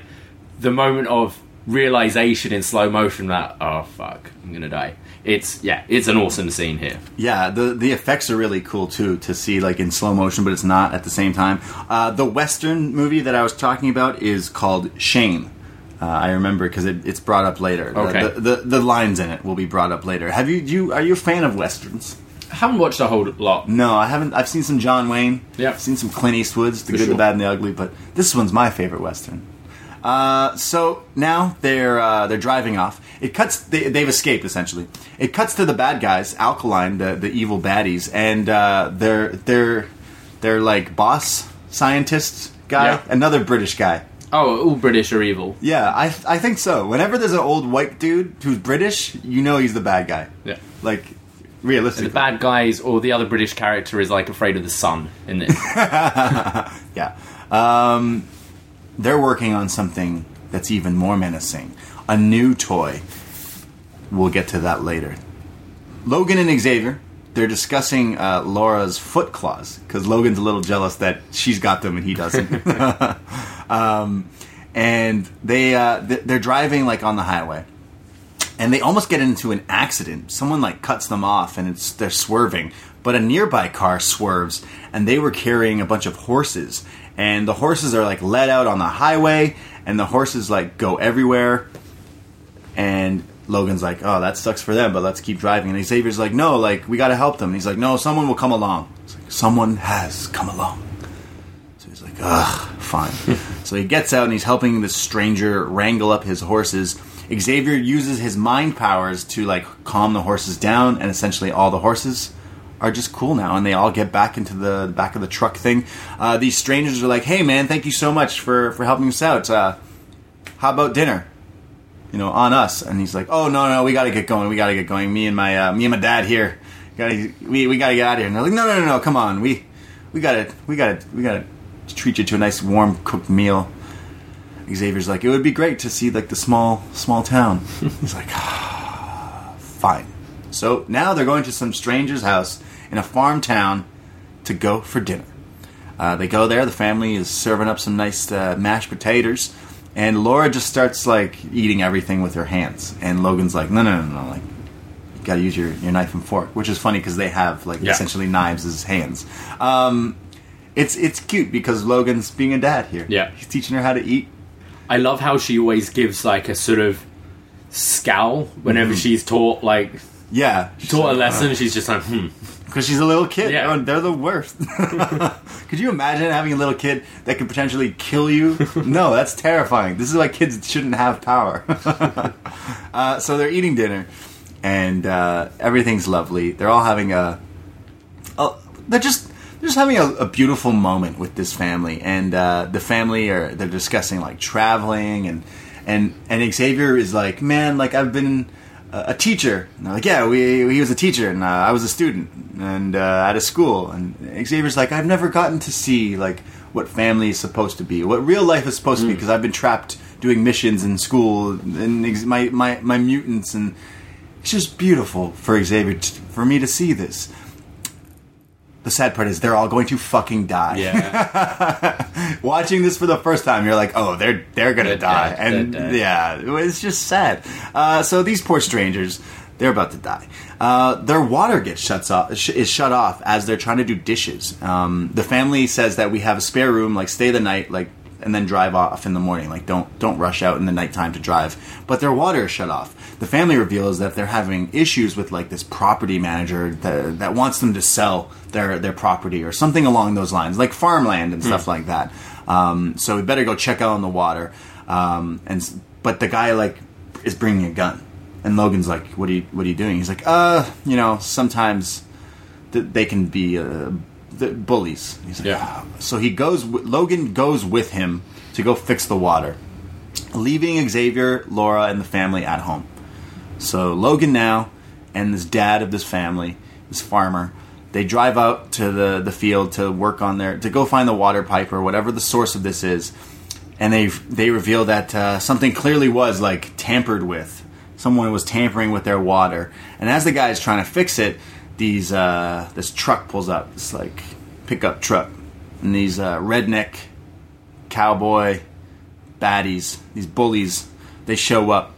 the moment of realization in slow motion that oh fuck, I'm gonna die. It's yeah, it's an awesome scene here. Yeah, the the effects are really cool too to see like in slow motion, but it's not at the same time. Uh, the Western movie that I was talking about is called Shane. Uh, I remember because it, it's brought up later. The- Okay. The, the, the lines in it will be brought up later. Have you you are you a fan of westerns? I haven't watched a whole lot. No, I haven't. I've seen some John Wayne. Yeah. I've seen some Clint Eastwoods, the For good, the bad, and the ugly. But this one's my favorite western. Uh, so now they're uh, they're driving off. It cuts. They, they've escaped essentially. It cuts to the bad guys, Alkaline, the the evil baddies, and uh, their their their like boss scientist guy, Yeah. another British guy. Oh, all British are evil. Yeah, I I think so. Whenever there's an old white dude who's British, you know he's the bad guy. Yeah. Like realistically. The bad guys or the other British character is like afraid of the sun in this. [LAUGHS] Yeah. Um, they're working on something that's even more menacing. A new toy. We'll get to that later. Logan and Xavier they're discussing uh, Laura's foot claws because Logan's a little jealous that she's got them and he doesn't. [LAUGHS] [LAUGHS] um, and they uh, th- they're driving like on the highway, and they almost get into an accident. Someone like cuts them off, and it's they're swerving, but a nearby car swerves, and they were carrying a bunch of horses, and the horses are like let out on the highway, and the horses like go everywhere, and Logan's like, "Oh, that sucks for them, but let's keep driving." And Xavier's like, "No, like we got to help them." And he's like, "No, someone will come along." It's like, "Someone has come along." So he's like, "Ugh, fine." [LAUGHS] so he gets out and he's helping this stranger wrangle up his horses. Xavier uses his mind powers to like calm the horses down, and essentially all the horses are just cool now, and they all get back into the back of the truck thing. Uh, these strangers are like, "Hey, man, thank you so much for for helping us out. Uh, how about dinner?" you know, on us. And he's like, "Oh no, no, we got to get going. We got to get going. Me and my uh, me and my dad here. Got to we we got to get out of here." And they're like, "No, no, no, no. Come on. We we got to we got to we got to treat you to a nice warm cooked meal." Xavier's like, "It would be great to see like the small small town." [LAUGHS] he's like, ah, "Fine." So now they're going to some stranger's house in a farm town to go for dinner. Uh, they go there. The family is serving up some nice uh, mashed potatoes and Laura just starts like eating everything with her hands, and Logan's like, no, no, no, no, like you got to use your, your knife and fork, which is funny because they have like Yeah. essentially knives as hands. Um, it's it's cute because Logan's being a dad here. Yeah. he's teaching her how to eat. I love how she always gives like a sort of scowl whenever she's taught like Yeah, taught a lesson. She's just like, hmm. Because she's a little kid. Yeah. Oh, they're the worst. [LAUGHS] could you imagine having a little kid that could potentially kill you? [LAUGHS] no, that's terrifying. This is why kids shouldn't have power. [LAUGHS] uh, so they're eating dinner, and uh, everything's lovely. They're all having a, a they're just they're just having a, a beautiful moment with this family, and uh, the family are they're discussing like traveling and and and Xavier is like, man, like I've been a teacher. And they're like, yeah, we, he was a teacher, and uh, I was a student, and uh, at a school. And Xavier's like, I've never gotten to see like what family is supposed to be, what real life is supposed to be, because I've been trapped doing missions in school, and ex- my my my mutants, and it's just beautiful for Xavier t- for me to see this. The sad part is they're all going to fucking die. yeah, [LAUGHS] Watching this for the first time, you're like, oh, they're they're gonna They're die, dead. and dead. yeah, it's just sad. Uh, so these poor strangers, they're about to die. Uh, their water gets shuts off, sh- is shut off as they're trying to do dishes. Um, the family says that we have a spare room, like stay the night, like and then drive off in the morning. Like don't don't rush out in the nighttime to drive. But their water is shut off. The family reveals that they're having issues with like this property manager that, that wants them to sell their their property or something along those lines, like farmland and stuff like that. Um, so we better go check out on the water. Um, and but the guy like is bringing a gun, and Logan's like, "What are you What are you doing?" He's like, "Uh, you know, sometimes th- they can be uh, the bullies." He's like, Yeah. "Ah." So he goes. Logan goes with him to go fix the water, leaving Xavier, Laura, and the family at home. So Logan now and this dad of this family, this farmer, they drive out to the, the field to work on their to go find the water pipe or whatever the source of this is, and they they reveal that uh, something clearly was like tampered with. Someone was tampering with their water, and as the guy is trying to fix it, these uh, this truck pulls up, this like pickup truck, and these uh, redneck cowboy baddies, these bullies, they show up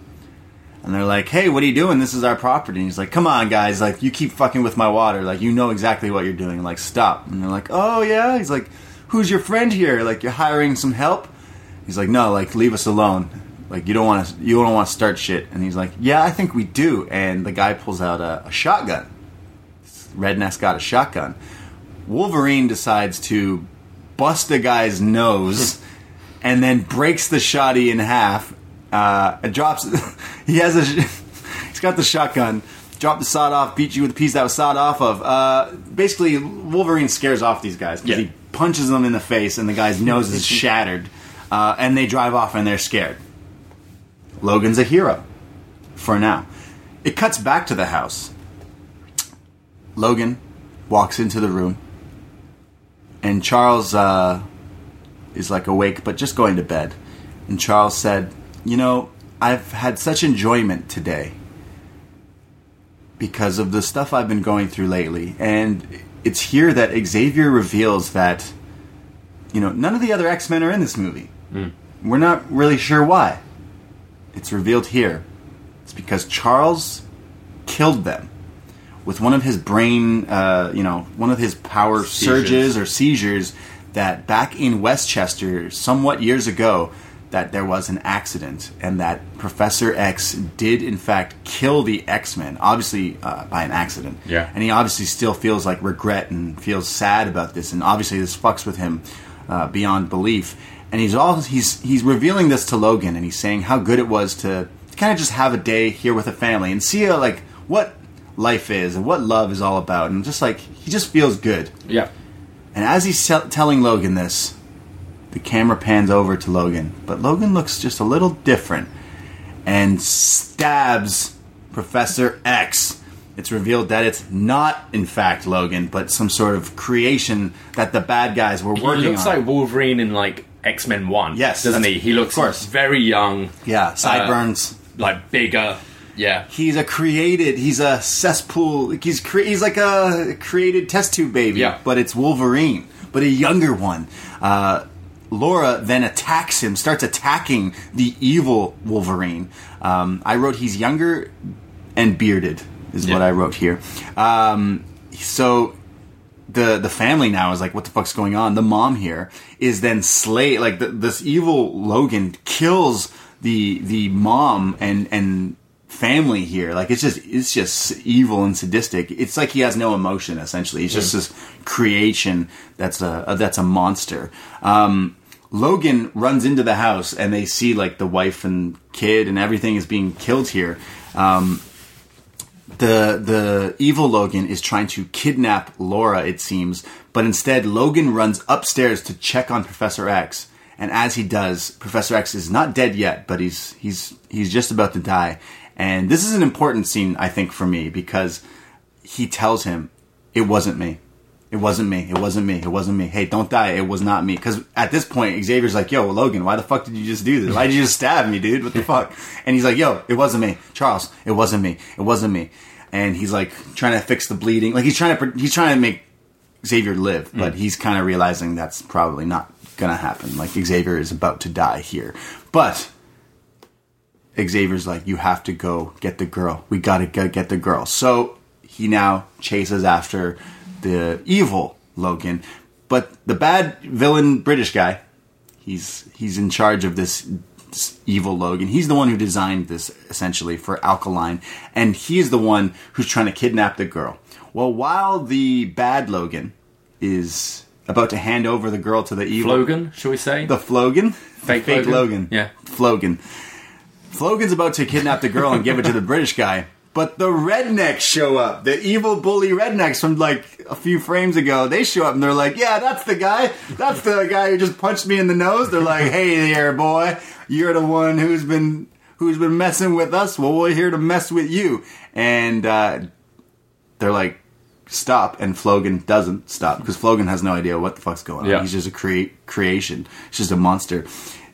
and they're like, "Hey, what are you doing? This is our property." And he's like, "Come on, guys! Like, you keep fucking with my water. Like, you know exactly what you're doing. Like, stop." And they're like, "Oh yeah." He's like, "Who's your friend here? Like, you're hiring some help?" He's like, "No, like, leave us alone. Like, you don't want to. You don't want to start shit." And he's like, "Yeah, I think we do." And the guy pulls out a, a shotgun. Redneck's got a shotgun. Wolverine decides to bust the guy's nose [LAUGHS] and then breaks the shotty in half uh, and drops. [LAUGHS] he has a. he's got the shotgun. Drop the sawed off. Beat you with the piece that was sawed off of. Uh, basically, Wolverine scares off these guys because Yeah. he punches them in the face, and the guy's nose is [LAUGHS] shattered. Uh, and they drive off, and they're scared. Logan's a hero for now. It cuts back to the house. Logan walks into the room, and Charles uh, is like awake but just going to bed. And Charles said, You know, I've had such enjoyment today because of the stuff I've been going through lately. And it's here that Xavier reveals that, you know, none of the other X Men are in this movie. We're not really sure why. It's revealed here. It's because Charles killed them with one of his brain, uh, you know, one of his power Seizures. surges or seizures. That back in Westchester, somewhat years ago, that there was an accident and that Professor X did in fact kill the X Men, obviously uh, by an accident. Yeah. and he obviously still feels like regret and feels sad about this, and obviously this fucks with him uh, beyond belief. And he's all he's he's revealing this to Logan, and he's saying how good it was to, to kind of just have a day here with a family and see how, like what life is and what love is all about, and just like he just feels good. Yeah. And as he's tell telling Logan this, the camera pans over to Logan, but Logan looks just a little different and stabs Professor X. It's revealed that it's not, in fact, Logan, but some sort of creation that the bad guys were working on. He looks on. like Wolverine in like X Men One. Yes, doesn't he? He looks of course. very young, yeah, uh, sideburns. like bigger. Yeah. he's a created. He's a cesspool. He's cre- he's like a created test tube baby. Yeah. But it's Wolverine, but a younger one. Uh, Laura then attacks him, starts attacking the evil Wolverine. Um, I wrote he's younger and bearded is what I wrote here. Um, so the the family now is like, what the fuck's going on? The mom here is then slay like the, this evil Logan kills the the mom and and family here. Like it's just it's just evil and sadistic. It's like he has no emotion. Essentially, he's just this creation that's a, a that's a monster. Um, Logan runs into the house and they see like the wife and kid and everything is being killed here. Um, the the evil Logan is trying to kidnap Laura, it seems, but instead Logan runs upstairs to check on Professor X. And as he does, Professor X is not dead yet, but he's he's he's just about to die. And this is an important scene, I think, for me because he tells him, "It wasn't me. It wasn't me. It wasn't me. It wasn't me. Hey, don't die. It was not me." Because at this point, Xavier's like, "Yo, Logan, why the fuck did you just do this? Why did you just stab me, dude? What the fuck?" [LAUGHS] And he's like, "Yo, it wasn't me, Charles. It wasn't me. It wasn't me." And he's like trying to fix the bleeding. Like he's trying to he's trying to make Xavier live, but mm. he's kind of realizing that's probably not gonna happen. Like Xavier is about to die here, but Xavier's like, you have to go get the girl. We gotta go get the girl. So he now chases after the evil Logan, but the bad villain British guy, he's he's in charge of this, this evil Logan. He's the one who designed this essentially for Alkaline, and he's the one who's trying to kidnap the girl. Well, while the bad Logan is about to hand over the girl to the evil Logan, shall we say? the Flogan, Fake fake Logan? Logan, Yeah. Flogan. Flogan's about to kidnap the girl and give it to the British guy, but the rednecks show up. The evil bully rednecks from like a few frames ago. They show up and they're like, "Yeah, that's the guy. That's the guy who just punched me in the nose." They're like, "Hey there, boy. You're the one who's been who's been messing with us. Well, we're here to mess with you." And uh, they're like, stop and Flogan doesn't stop because Flogan has no idea what the fuck's going on. Yeah. He's just a create creation. He's just a monster.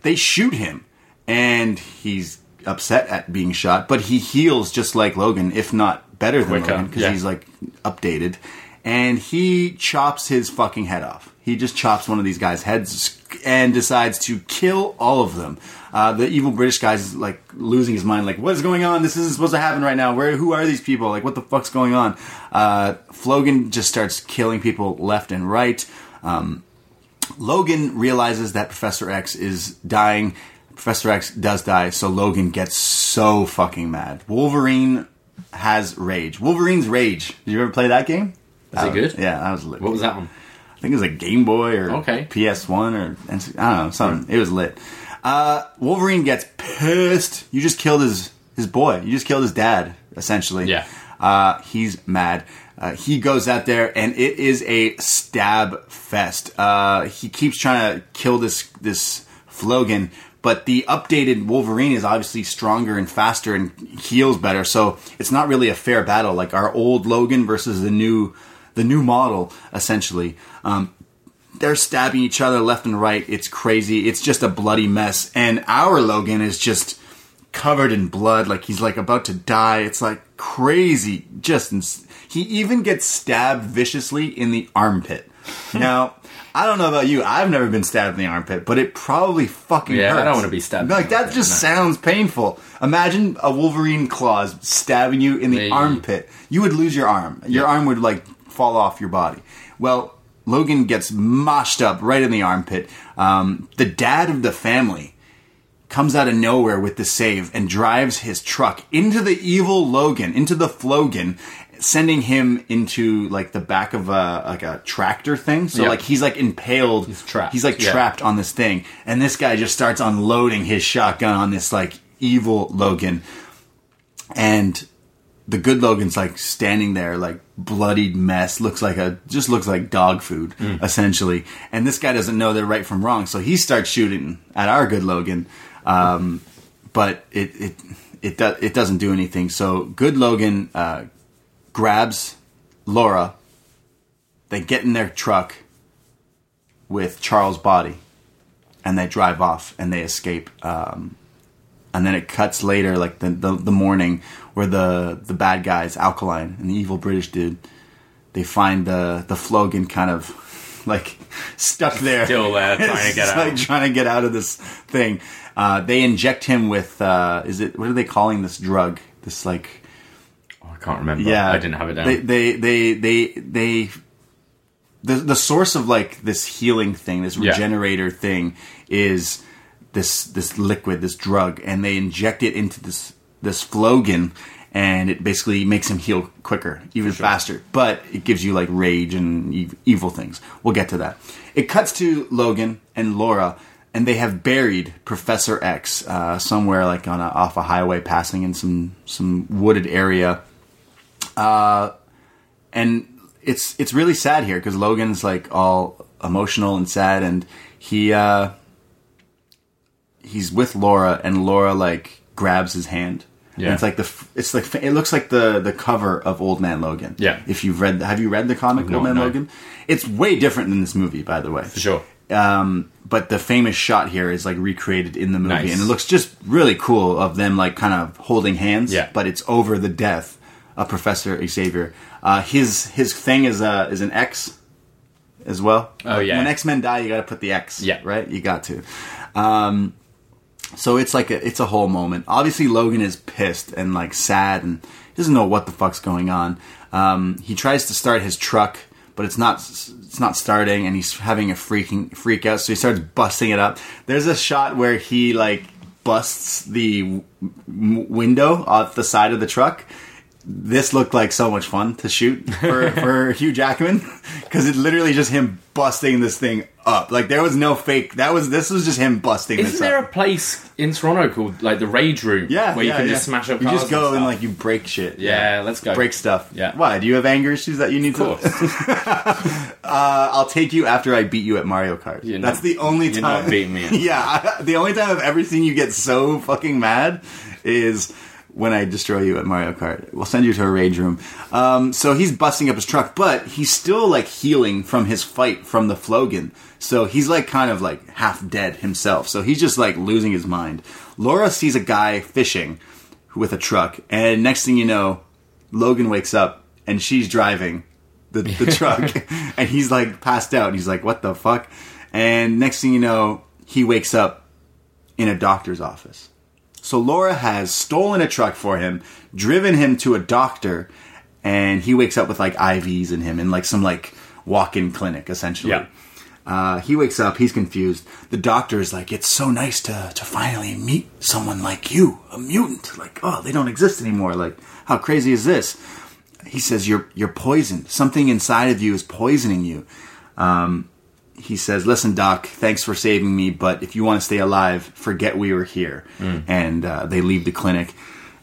They shoot him and he's upset at being shot, but he heals just like Logan, if not better than Quicker, Logan because yeah. he's like updated. And he chops his fucking head off. He just chops one of these guys' heads and decides to kill all of them. Uh, the evil British guy's like losing his mind. Like, what is going on? This isn't supposed to happen right now. Where? Who are these people? Like, what the fuck's going on? Uh, Flogan just starts killing people left and right. Um, Logan realizes that Professor X is dying. Professor X does die, so Logan gets so fucking mad. Wolverine has rage. Wolverine's rage. Did you ever play that game? Is it good? Yeah, that was lit. What was that one? I think it was a Game Boy or Okay. PS1 or I don't know something. It was lit. Uh, Wolverine gets pissed. You just killed his his boy. You just killed his dad, essentially. Yeah. Uh, he's mad. Uh, he goes out there and it is a stab fest. Uh, he keeps trying to kill this this Flogan, but the updated Wolverine is obviously stronger and faster and heals better. So it's not really a fair battle. Like our old Logan versus the new the new model, essentially. Um, they're stabbing each other left and right. It's crazy. It's just a bloody mess. And our Logan is just covered in blood, like he's like about to die. It's like crazy. Just ins- he even gets stabbed viciously in the armpit. Now, I don't know about you. I've never been stabbed in the armpit, but it probably fucking Yeah, I don't wanna be stabbed Like that just no. sounds painful. Imagine a Wolverine claws stabbing you in the Hey. armpit. You would lose your arm. Your Yeah. arm would like fall off your body. Well, Logan gets moshed up right in the armpit. Um, the dad of the family comes out of nowhere with the save and drives his truck into the evil Logan, into the Flogan, sending him into like the back of a like a tractor thing. So Yeah. like he's like impaled. He's trapped, He's like yeah. trapped on this thing, and this guy just starts unloading his shotgun on this like evil Logan, and the good Logan's like standing there, like bloodied mess, looks like a just looks like dog food Mm. essentially. And this guy doesn't know they're right from wrong, so he starts shooting at our good Logan, um, but it it it do, it doesn't do anything. So good Logan uh, grabs Laura. They get in their truck with Charles' body, and they drive off and they escape. Um, and then it cuts later, like the, the the morning, where the the bad guys, Alkaline and the evil British dude, they find the the Flogan kind of like stuck there, Still there, [LAUGHS] trying to get out. like trying to get out of this thing. Uh, they inject him with uh, is it what are they calling this drug? This like can't remember. yeah, I didn't have it down. They they they they, they the the source of like this healing thing, this Yeah. regenerator thing, is this this liquid, this drug, and they inject it into this this Flogan, and it basically makes him heal quicker, even faster. But it gives you like rage and evil things. We'll get to that. It cuts to Logan and Laura. And they have buried Professor X uh, somewhere, like on a, off a highway, passing in some some wooded area and it's it's really sad here because Logan's like all emotional and sad, and he uh, he's with Laura, and Laura like grabs his hand. Yeah. And it's like the it's like it looks like the the cover of Old Man Logan. Yeah. If you've read, have you read the comic I've Old Man no. Logan? It's way different than this movie, by the way. For sure. Um, but the famous shot here is like recreated in the movie, Nice. and it looks just really cool of them like kind of holding hands. Yeah. But it's over the death of Professor Xavier. Uh, his his thing is a is an X as well. Oh, yeah. When X Men die, you got to put the X. Yeah. Right. You got to. Um, so it's like a it's a whole moment. Obviously, Logan is pissed and like sad and doesn't know what the fuck's going on. Um, he tries to start his truck, but it's not it's not starting, and he's having a freaking freak out. So he starts busting it up. There's a shot where he like busts the w- window off the side of the truck. This looked like so much fun to shoot for, [LAUGHS] for Hugh Jackman because it's literally just him busting this thing up. Like there was no fake. That was this was just him busting this Isn't up. there a place in Toronto called like the Rage Room? Yeah, where you can yeah. just smash up. You just go and, stuff? like you break shit. Yeah, let's go. break stuff. Yeah. Why? Do you have anger issues that you need Of to? course. [LAUGHS] Uh, I'll take you after I beat you at Mario Kart. You're That's not- the only you're time. not beating me. [LAUGHS] yeah, I, the only time I've ever seen you get so fucking mad is when I destroy you at Mario Kart. We'll send you to a rage room. Um, so he's busting up his truck, but he's still like healing from his fight from the Flogan. So he's like kind of like half dead himself. So he's just like losing his mind. Laura sees a guy fishing with a truck, and next thing you know, Logan wakes up and she's driving the, the [LAUGHS] truck, and he's like passed out. He's like, "What the fuck?" And next thing you know, he wakes up in a doctor's office. So Laura has stolen a truck for him, driven him to a doctor, and he wakes up with like IVs in him in like some like walk-in clinic essentially. Yeah. Uh, he wakes up. He's confused. The doctor is like, "It's so nice to to finally meet someone like you, a mutant. Like, oh, they don't exist anymore. Like, how crazy is this?" He says, "You're you're poisoned. Something inside of you is poisoning you." Um, he says, "Listen, doc, thanks for saving me, but if you want to stay alive, forget we were here." And uh, they leave the clinic.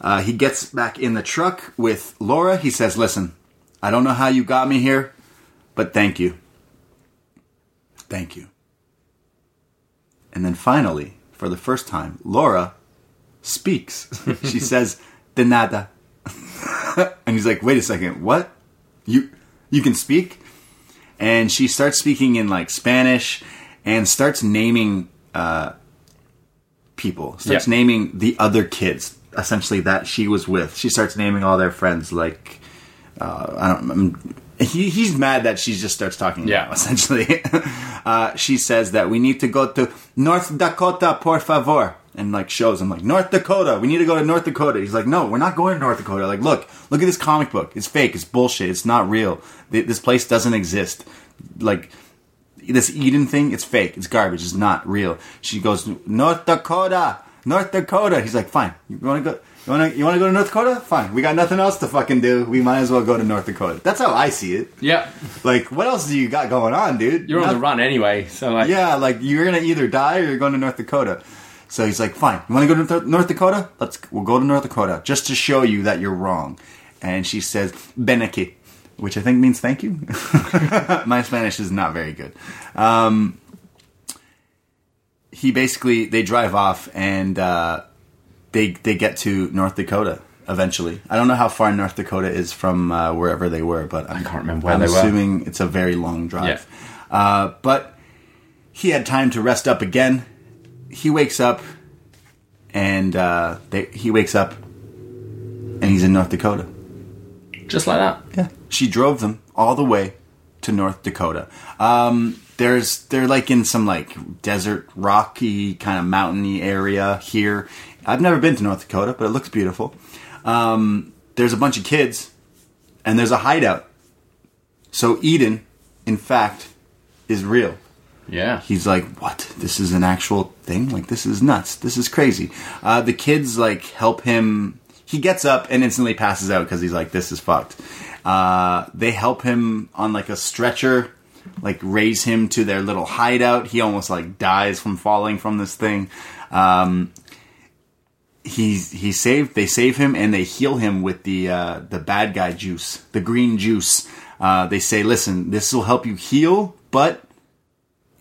Uh, he gets back in the truck with Laura. He says, "Listen, I don't know how you got me here, but thank you." Thank you. And then finally, for the first time, Laura speaks. [LAUGHS] she says, De nada. [LAUGHS] and he's like, wait a second, what? You you can speak? And she starts speaking in like Spanish and starts naming uh, people. Starts Yeah. naming the other kids, essentially that she was with. She starts naming all their friends. Like, uh, I don't. I'm, he, he's mad that she just starts talking. Yeah. now, [LAUGHS] essentially, uh, she says that we need to go to North Dakota, por favor, and like shows him like North Dakota. We need to go to North Dakota. He's like, no, we're not going to North Dakota. Like, look, look at this comic book. It's fake. It's bullshit. It's not real. This place doesn't exist. Like this Eden thing, it's fake. It's garbage. It's not real. She goes, North Dakota, North Dakota. He's like, fine. You want to go? You want to? You want to go to North Dakota? Fine. We got nothing else to fucking do. We might as well go to North Dakota. That's how I see it. Yeah, Like, what else do you got going on, dude? you're on the run anyway, so like, Yeah, like you're gonna either die or you're going to North Dakota. So he's like, fine. You want to go to North- Dakota? Let's. We'll go to North Dakota just to show you that you're wrong. And she says, Beneki, which I think means thank you. [LAUGHS] My Spanish is not very good. Um, he basically they drive off and uh, they they get to North Dakota eventually. I don't know how far North Dakota is from uh, wherever they were, but I can't remember where I'm they were. assuming it's a very long drive. Uh, but he had time to rest up again. He wakes up, and uh, they, he wakes up, and he's in North Dakota. just like that. Yeah. She drove them all the way to North Dakota. Um, there's they're like in some like desert, rocky kind of mountainy area here. I've never been to North Dakota, but it looks beautiful. Um, there's a bunch of kids, and there's a hideout. So Eden, in fact, is real. Yeah, He's like, "What? This is an actual thing? Like this is nuts. This is crazy." Uh, the kids like help him. He gets up and instantly passes out because he's like, "This is fucked." Uh, they help him on like a stretcher, like raise him to their little hideout. He almost like dies from falling from this thing. Um, he's he saved. They save him and they heal him with the uh, the bad guy juice, the green juice. Uh, they say, "Listen, this will help you heal, but."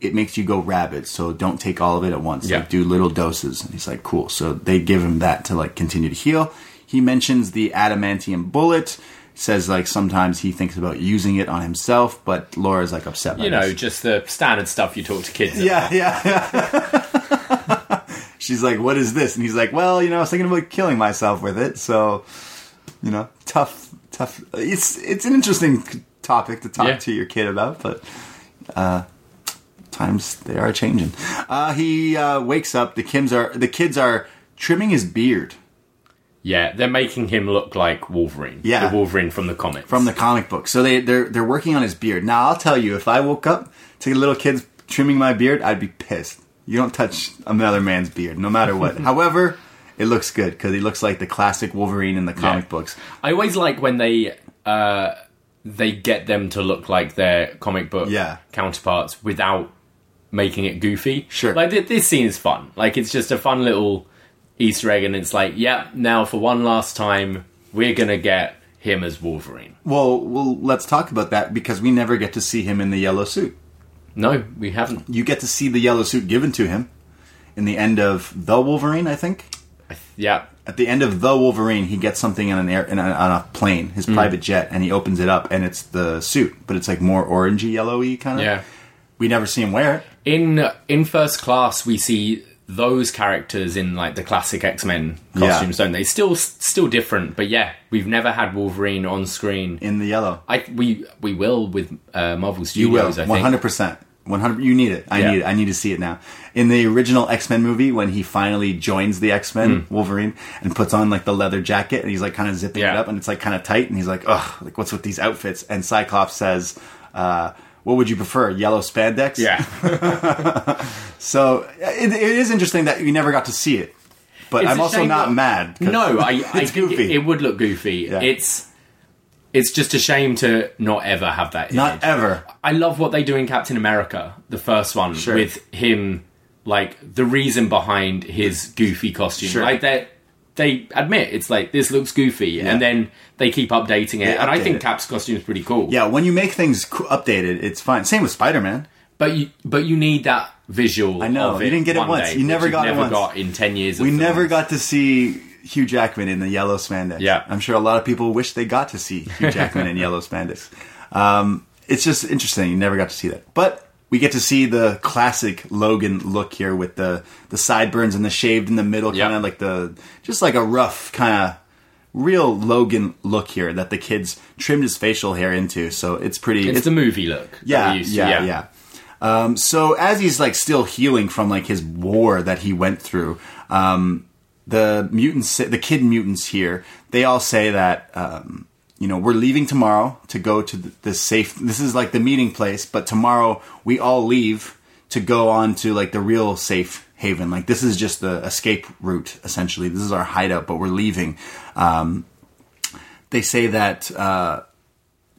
It makes you go rabid, so don't take all of it at once. Yeah. Like do little doses. And he's like, cool. So they give him that to like continue to heal. He mentions the adamantium bullet. Says like sometimes he thinks about using it on himself, but Laura's like upset. You know, this. just the standard stuff you talk to kids. yeah, yeah, yeah. [LAUGHS] She's like, what is this? And he's like, well, you know, I was thinking about killing myself with it. So, you know, tough, tough. It's it's an interesting topic to talk Yeah. to your kid about, but uh, times they are changing. Uh, he uh, wakes up. The kids are the kids are trimming his beard Yeah, they're making him look like Wolverine. Yeah. the Wolverine from the comics. from the comic book. So they they're they're working on his beard. Now I'll tell you, if I woke up to little kids trimming my beard, I'd be pissed. You don't touch another man's beard, no matter what. [LAUGHS] However, it looks good because he looks like the classic Wolverine in the comic Yeah. books. I always like when they uh, they get them to look like their comic book Yeah. counterparts without making it goofy. Sure. like th- this scene is fun. Like it's just a fun little Easter egg, and it's like, yeah, now for one last time, we're gonna get him as Wolverine. Well, well, let's talk about that because we never get to see him in the yellow suit. No, we haven't. You get to see the yellow suit given to him in the end of the Wolverine, I think. Yeah, At the end of the Wolverine, he gets something in an air in a, on a plane, his Mm. private jet, and he opens it up, and it's the suit, but it's like more orangey, yellowy kind of. yeah. We never see him wear it. In in first class, we see those characters in like the classic X Men costumes, don't they? Still, still different, but yeah, we've never had Wolverine on screen. in the yellow. I we we will with uh, Marvel You will, Studios. I think. hundred percent, one hundred. You need it. I Yeah. need it. I need to see it now. In the original X Men movie, when he finally joins the X Men, Hmm. Wolverine, and puts on like the leather jacket, and he's like kind of zipping it up, and it's like kind of tight, and he's like, ugh, like what's with these outfits? And Cyclops says, uh, "What would you prefer, yellow spandex?" Yeah, [LAUGHS] So it, it is interesting that you never got to see it, but It's I'm also not that- mad. no, I, [LAUGHS] I it's think goofy. it, it would look goofy. Yeah. It's it's just a shame to not ever have that. not ever. I love what they do in Captain America, the first one, Sure. with him, like the reason behind his goofy costume. Sure. Like they they admit it's like this looks goofy, and then they keep updating it. They and I think it. Cap's costume is pretty cool. Yeah, when you make things updated, it's fine. Same with Spider Man. but you but you need that visual. I know. You didn't get it once. day, You never got it never once. got in ten years. We never got to see Hugh Jackman in the yellow spandex. Yeah. I'm sure a lot of people wish they got to see Hugh [LAUGHS] Jackman in yellow spandex. Um, it's just interesting. You never got to see that. But we get to see the classic Logan look here with the the sideburns and the shaved in the middle, kind of like the just like a rough kind of real Logan look here that the kids trimmed his facial hair into. So it's pretty. It's, the movie look. yeah, to, yeah, yeah. Um, so as he's like still healing from like his war that he went through, um, the mutants, the kid mutants here, they all say that um, you know we're leaving tomorrow to go to the, the safe. This is like the meeting place, but tomorrow we all leave to go on to like the real safe haven. Like this is just the escape route essentially. This is our hideout, but we're leaving. Um, they say that. Uh,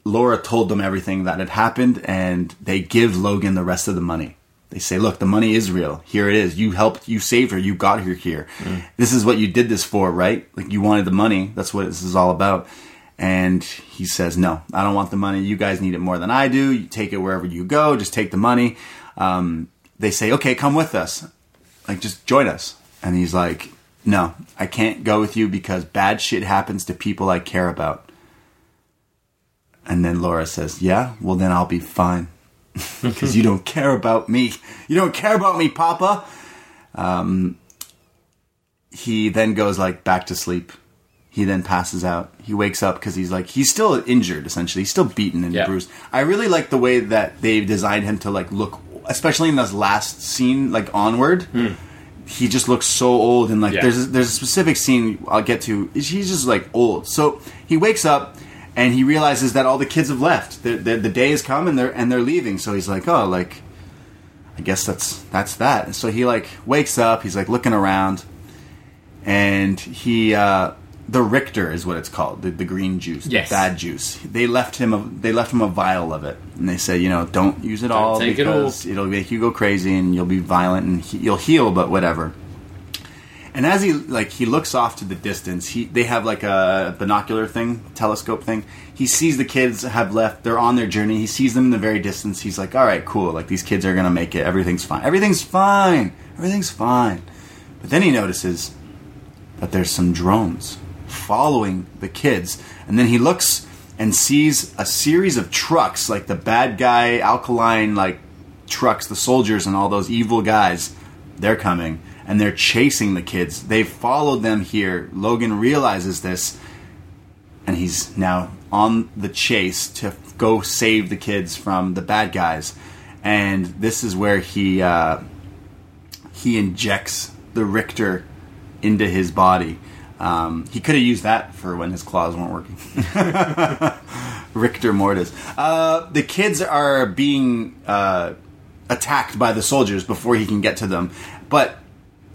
Laura told them everything that had happened, and they give Logan the rest of the money. They say, "Look, the money is real. Here it is. You helped. You saved her. You got her here. This is what you did this for, right? Like you wanted the money. That's what this is all about." And he says, "No, I don't want the money. You guys need it more than I do. You take it wherever you go. Just take the money." Um, they say, "Okay, come with us. Like just join us." And he's like, "No, I can't go with you because bad shit happens to people I care about." And then Laura says, Yeah, well, then I'll be fine. [LAUGHS] Because you don't care about me. You don't care about me, Papa. Um, he then goes like back to sleep. He then passes out. He wakes up because he's like he's still injured. Essentially, he's still beaten and Yeah. bruised. I really like the way that they designed him to like look, especially in this last scene, like onward. He just looks so old, and like Yeah. there's there's a specific scene I'll get to. He's just like old. So he wakes up and he realizes that all the kids have left. The, the, the day has come and they're and they're leaving. So he's like, oh, like I guess that's that's that. So he like wakes up. He's like looking around, and he uh, the Richter is what it's called, the, the green juice, Yes. the bad juice. They left him a they left him a vial of it, and they say, you know, don't use it all it all. because it'll make you go crazy and you'll be violent and he, you'll heal, but whatever. And as he like he looks off to the distance, he they have like a binocular thing, telescope thing. He sees the kids have left. They're on their journey. He sees them in the very distance. He's like, "All right, cool. Like these kids are gonna make it. Everything's fine. Everything's fine. Everything's fine." But then he notices that there's some drones following the kids, and then he looks and sees a series of trucks, like the bad guy alkaline like trucks, the soldiers and all those evil guys. They're coming and they're chasing the kids. They've followed them here. Logan realizes this and he's now on the chase to go save the kids from the bad guys. And this is where he uh, he injects the Richter into his body. Um, he could have used that for when his claws weren't working. [LAUGHS] Richter Mortis. Uh, the kids are being uh, attacked by the soldiers before he can get to them, but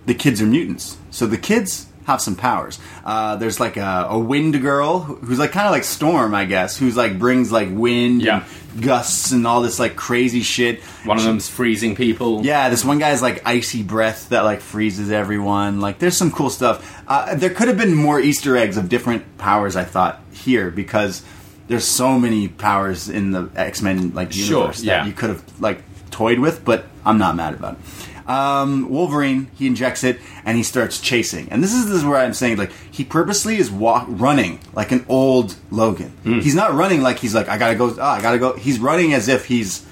the kids are mutants. So the kids have some powers. Uh, there's like a, a wind girl who's like kind of like Storm, I guess, who's like brings like wind Yeah. and gusts and all this like crazy shit. One of them's freezing people. Yeah, this one guy's like icy breath that like freezes everyone. Like, there's some cool stuff. Uh, there could have been more Easter eggs of different powers. I thought here because there's so many powers in the X Men like Sure, universe that yeah. you could have like toyed with. But I'm not mad about it. Um, Wolverine, he injects it and he starts chasing. And this is, this is where I'm saying, like, he purposely is walk, running like an old Logan. Hmm. He's not running like he's like, I gotta go, oh, I gotta go. He's running as if he's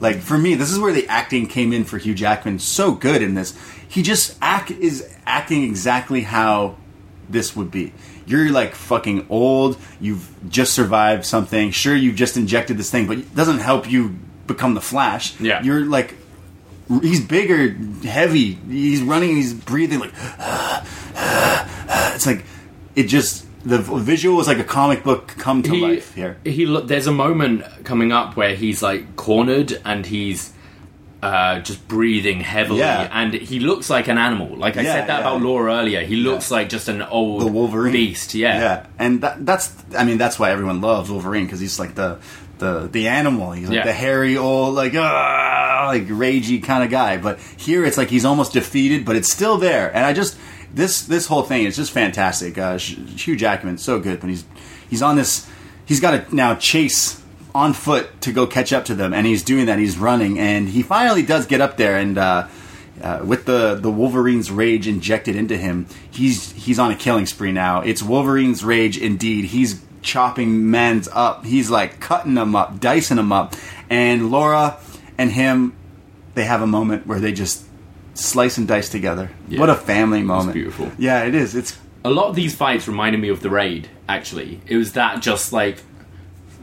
like for me, this is where the acting came in for Hugh Jackman. So good in this. He just act is acting exactly how this would be. You're like fucking old. You've just survived something. Sure, you've just injected this thing, but it doesn't help you become the Flash. Yeah. You're like he's bigger, heavy. He's running. He's breathing like. it's like it just the visual is like a comic book come to he, life here. He there's a moment coming up where he's like cornered and he's uh, just breathing heavily, Yeah. and he looks like an animal. Like I Yeah, said that yeah. about Laura earlier. He looks like just an old the Wolverine beast. Yeah. yeah, and that, that's I mean that's why everyone loves Wolverine because he's like the the the animal. He's like Yeah. the hairy old like ah like ragey kind of guy. But here it's like he's almost defeated, but it's still there. And I just this this whole thing is just fantastic. Uh, Hugh Jackman so good when he's he's on this. He's got to now chase on foot to go catch up to them, and he's doing that. He's running, and he finally does get up there, and uh, uh, with the the Wolverine's rage injected into him, he's he's on a killing spree now. It's Wolverine's rage indeed. He's chopping men's up. He's like cutting them up, dicing them up, and Laura and him they have a moment where they just slice and dice together. Yeah. What a family moment! beautiful. Yeah, it is. It's a lot of these fights reminded me of the raid actually it was that just like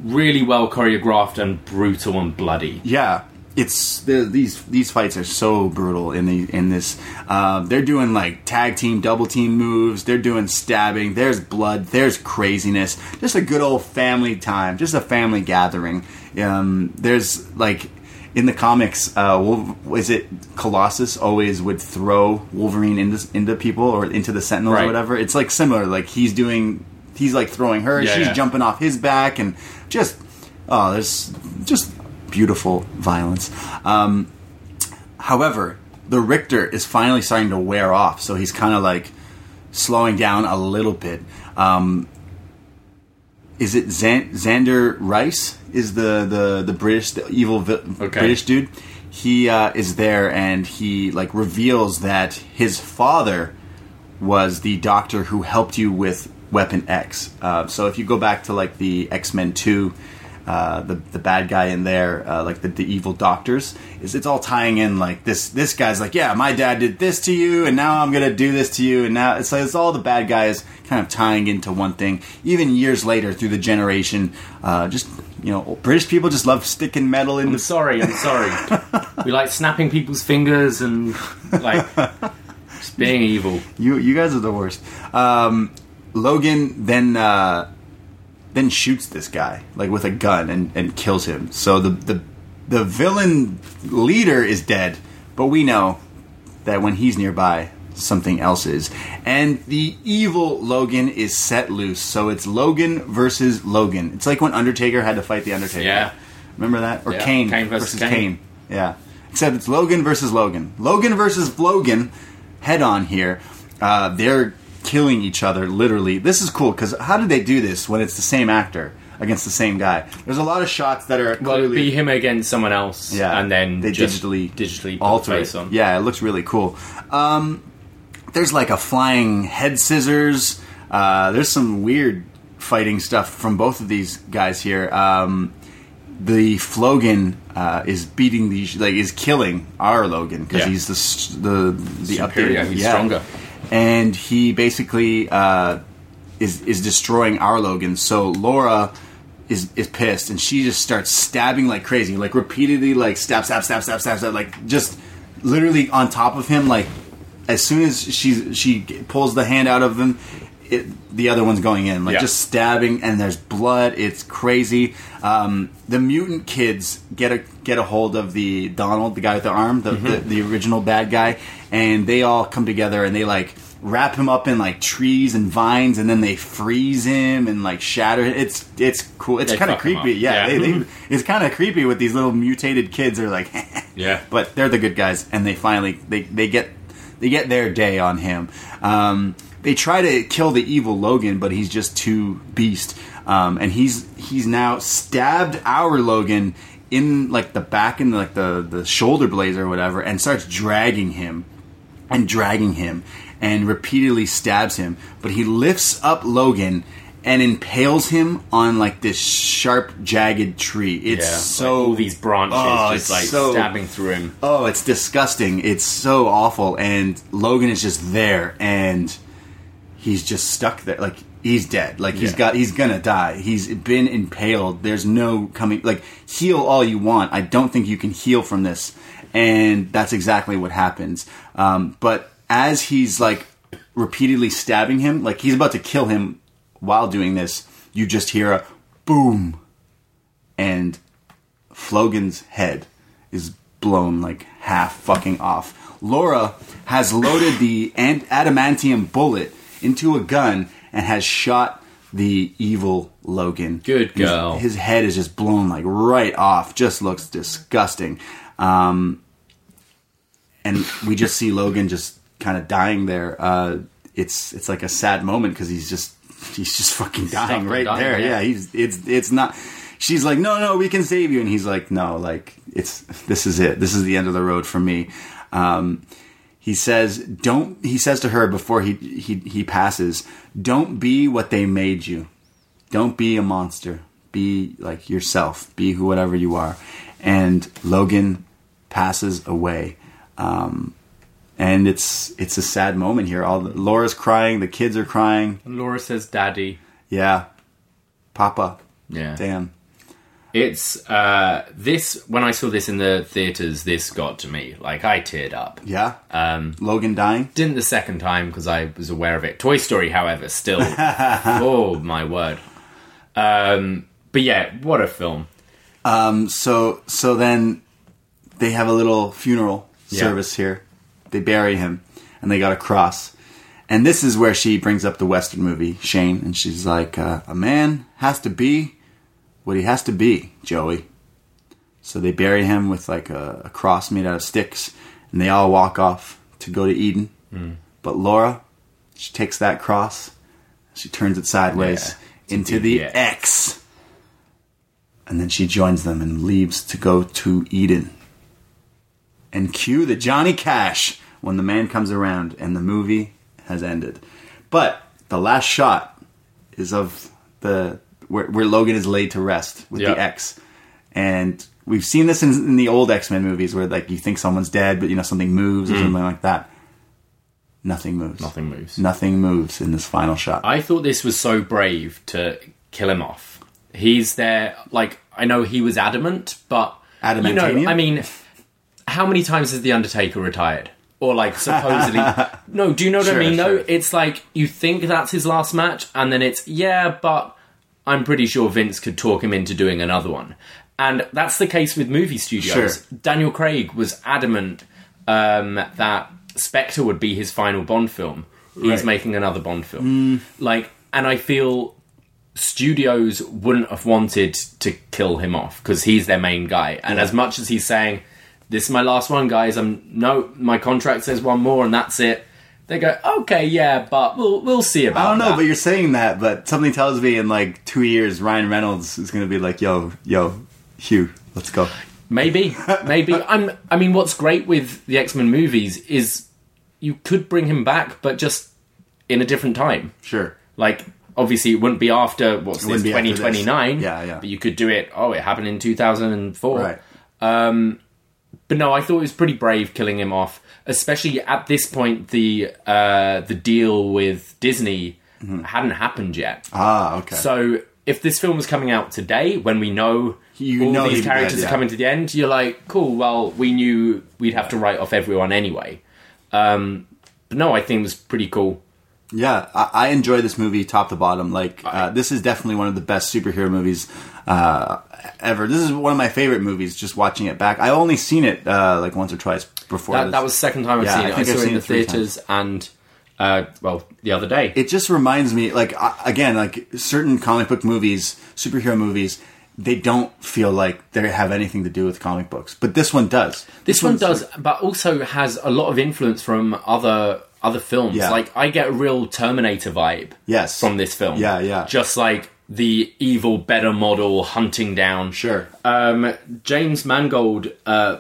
really well choreographed and brutal and bloody Yeah, it's these these fights are so brutal in the in this. Uh, they're doing like tag team, double team moves. They're doing stabbing. There's blood. There's craziness. Just a good old family time. Just a family gathering. Um, there's like in the comics, uh, is it Colossus always would throw Wolverine into into people or into the Sentinels or whatever. It's like similar. Like he's doing. He's like throwing her. Yeah, she's yeah. jumping off his back and just oh, there's just beautiful violence. Um, however, the Richter is finally starting to wear off, so he's kind of like slowing down a little bit. Um, is it Zan- Zander Rice? Is the the the British the evil vi- Okay. British dude? He uh, is there, and he like reveals that his father was the doctor who helped you with Weapon X. Uh, so if you go back to like the X Men Two, uh, the the bad guy in there, uh, like the, the evil doctors, is it's all tying in like this. This guy's like, yeah, my dad did this to you, and now I'm gonna do this to you, and now it's like it's all the bad guys kind of tying into one thing. Even years later, through the generation, uh, just you know, British people just love sticking metal in i'm the sorry i'm sorry [LAUGHS] we like snapping people's fingers and like just being evil You you guys are the worst. Um, Logan then uh, then shoots this guy like with a gun and, and kills him. So the the the villain leader is dead, but we know that when he's nearby, something else is. And the evil Logan is set loose. So it's Logan versus Logan. It's like when Undertaker had to fight the Undertaker. Yeah. Remember that? Or Yeah, Kane, Kane versus versus Kane. Kane. Yeah. Except it's Logan versus Logan. Logan versus Logan head on here. Uh, they're killing each other literally. This is cool because how did they do this when it's the same actor against the same guy? There's a lot of shots that are well clearly be him against someone else yeah, and then they digitally digitally alter it. on Yeah, it looks really cool. Um, there's like a flying head scissors. Uh, there's some weird fighting stuff from both of these guys here. Um, the Flogan uh, is beating the like is killing our Logan because Yeah. he's the the the Superior, updated- he's stronger. And he basically uh, is is destroying our Logan. So Laura is is pissed, and she just starts stabbing like crazy, like repeatedly, like stab, stab, stab, stab, stab, stab, like just literally on top of him. Like as soon as she she pulls the hand out of him. It, the other one's going in, like Yeah. just stabbing, and there's blood. It's crazy. Um, the mutant kids get a get a hold of the Donald, the guy with the arm, the, the, the original bad guy, and they all come together and they like wrap him up in like trees and vines, and then they freeze him and like shatter. it. It's it's cool. It's kind of creepy. Yeah, Yeah. They, they, it's kind of creepy with these little mutated kids. They're like, [LAUGHS] Yeah. but they're the good guys, and they finally they they get they get their day on him. Um, they try to kill the evil Logan, but he's just too beast, um, and he's he's now stabbed our Logan in like the back and like the the shoulder blades or whatever, and starts dragging him and dragging him and repeatedly stabs him. But he lifts up Logan and impales him on like this sharp, jagged tree. It's yeah, so like all these branches Oh, just it's like so- stabbing through him Oh, it's disgusting. It's so awful. And Logan is just there and he's just stuck there. Like he's dead. Like he's Yeah. got he's gonna die. He's been impaled. There's no coming like heal all you want. I don't think you can heal from this. And that's exactly what happens. Um, but as he's like repeatedly stabbing him, like he's about to kill him while doing this, you just hear a boom and Flogan's head is blown like half fucking off. Laura has loaded the adamantium bullet into a gun and has shot the evil Logan. Good His- girl. His, head is just blown like right off. Just looks disgusting. Um, and we just see Logan just kind of dying there. Uh, it's it's like a sad moment because he's just he's just fucking dying right dying, there. yeah. Yeah, he's it's it's not. She's like, no, no, we can save you, and he's like, no, like it's this is it. This is the end of the road for me. Um, he says, don't. He says to her before he he he passes, don't be what they made you. Don't be a monster. Be like yourself. Be who whatever you are. And Logan passes away. Um, and it's it's a sad moment here. All the, Laura's crying, the kids are crying. And Laura says, "Daddy." Yeah, Papa. Yeah. Damn. It's uh, this. When I saw this in the theaters, this got to me. Like I teared up. Yeah. Um, Logan dying. didn't the second time because I was aware of it. Toy Story, however, still. [LAUGHS] oh my word. Um, but yeah, what a film. Um, so so then they have a little funeral Yeah. service here. They bury him, and they got a cross. And this is where she brings up the Western movie Shane, and she's like, uh, "A man has to be what he has to be, Joey." So they bury him with like a, a cross made out of sticks, and they all walk off to go to Eden. But Laura, she takes that cross, she turns it sideways Yeah, into the. X and then she joins them and leaves to go to Eden. And cue the Johnny Cash when the man comes around and the movie has ended. But the last shot is of the where, where Logan is laid to rest with Yeah. the X, and we've seen this in, in the old X Men movies where like you think someone's dead, but you know something moves or something like that. Nothing moves. Hmm. Nothing moves. Nothing moves in this final shot. I thought this was so brave to kill him off. He's there, like, I know he was adamant, but. You know, I mean, how many times has The Undertaker retired? Or, like, supposedly. [LAUGHS] no, do you know what Sure, I mean, though? sure. It's like, you think that's his last match, and then it's, yeah, but I'm pretty sure Vince could talk him into doing another one. And that's the case with movie studios. Sure. Daniel Craig was adamant um, that Spectre would be his final Bond film. He's Right. making another Bond film. Like, and I feel studios wouldn't have wanted to kill him off because he's their main guy. And as much as he's saying, "This is my last one, guys," I'm no, my contract says one more, and that's it. They go, "Okay, yeah, but we'll we'll see about." It. I don't know, that." but you're saying that, but something tells me in like two years, Ryan Reynolds is going to be like, "Yo, yo, Hugh, let's go." Maybe, [LAUGHS] maybe. I'm. I mean, what's great with the X Men movies is you could bring him back, but just in a different time. Sure. Like, obviously, it wouldn't be after what's this wouldn't be after twenty twenty nine. Yeah, yeah. But you could do it. Oh, it happened in two thousand and four. Right. Um, But no, I thought it was pretty brave killing him off, especially at this point. The uh, the deal with Disney hadn't happened yet. Mm-hmm. Ah, okay. So if this film was coming out today, when we know You all know these characters dead, yeah. are coming to the end, you're like, cool. Well, we knew we'd have to write off everyone anyway. Um, but no, I think it was pretty cool. yeah, I, I enjoy this movie top to bottom. Like, uh, this is definitely one of the best superhero movies uh, ever. This is one of my favorite movies. Just watching it back, I only seen it uh, like once or twice before. That, that was the second time I've Yeah, seen it. I, think I've saw it in the theaters and uh, well, the other day. it just reminds me like I- again like certain comic book movies superhero movies they don't feel like they have anything to do with comic books but this one does This one does, like- but also has a lot of influence from other other films. Yeah. Like I get a real Terminator vibe. Yes. from this film. Yeah, yeah. Just like the evil, better model hunting down. sure Um, James Mangold uh,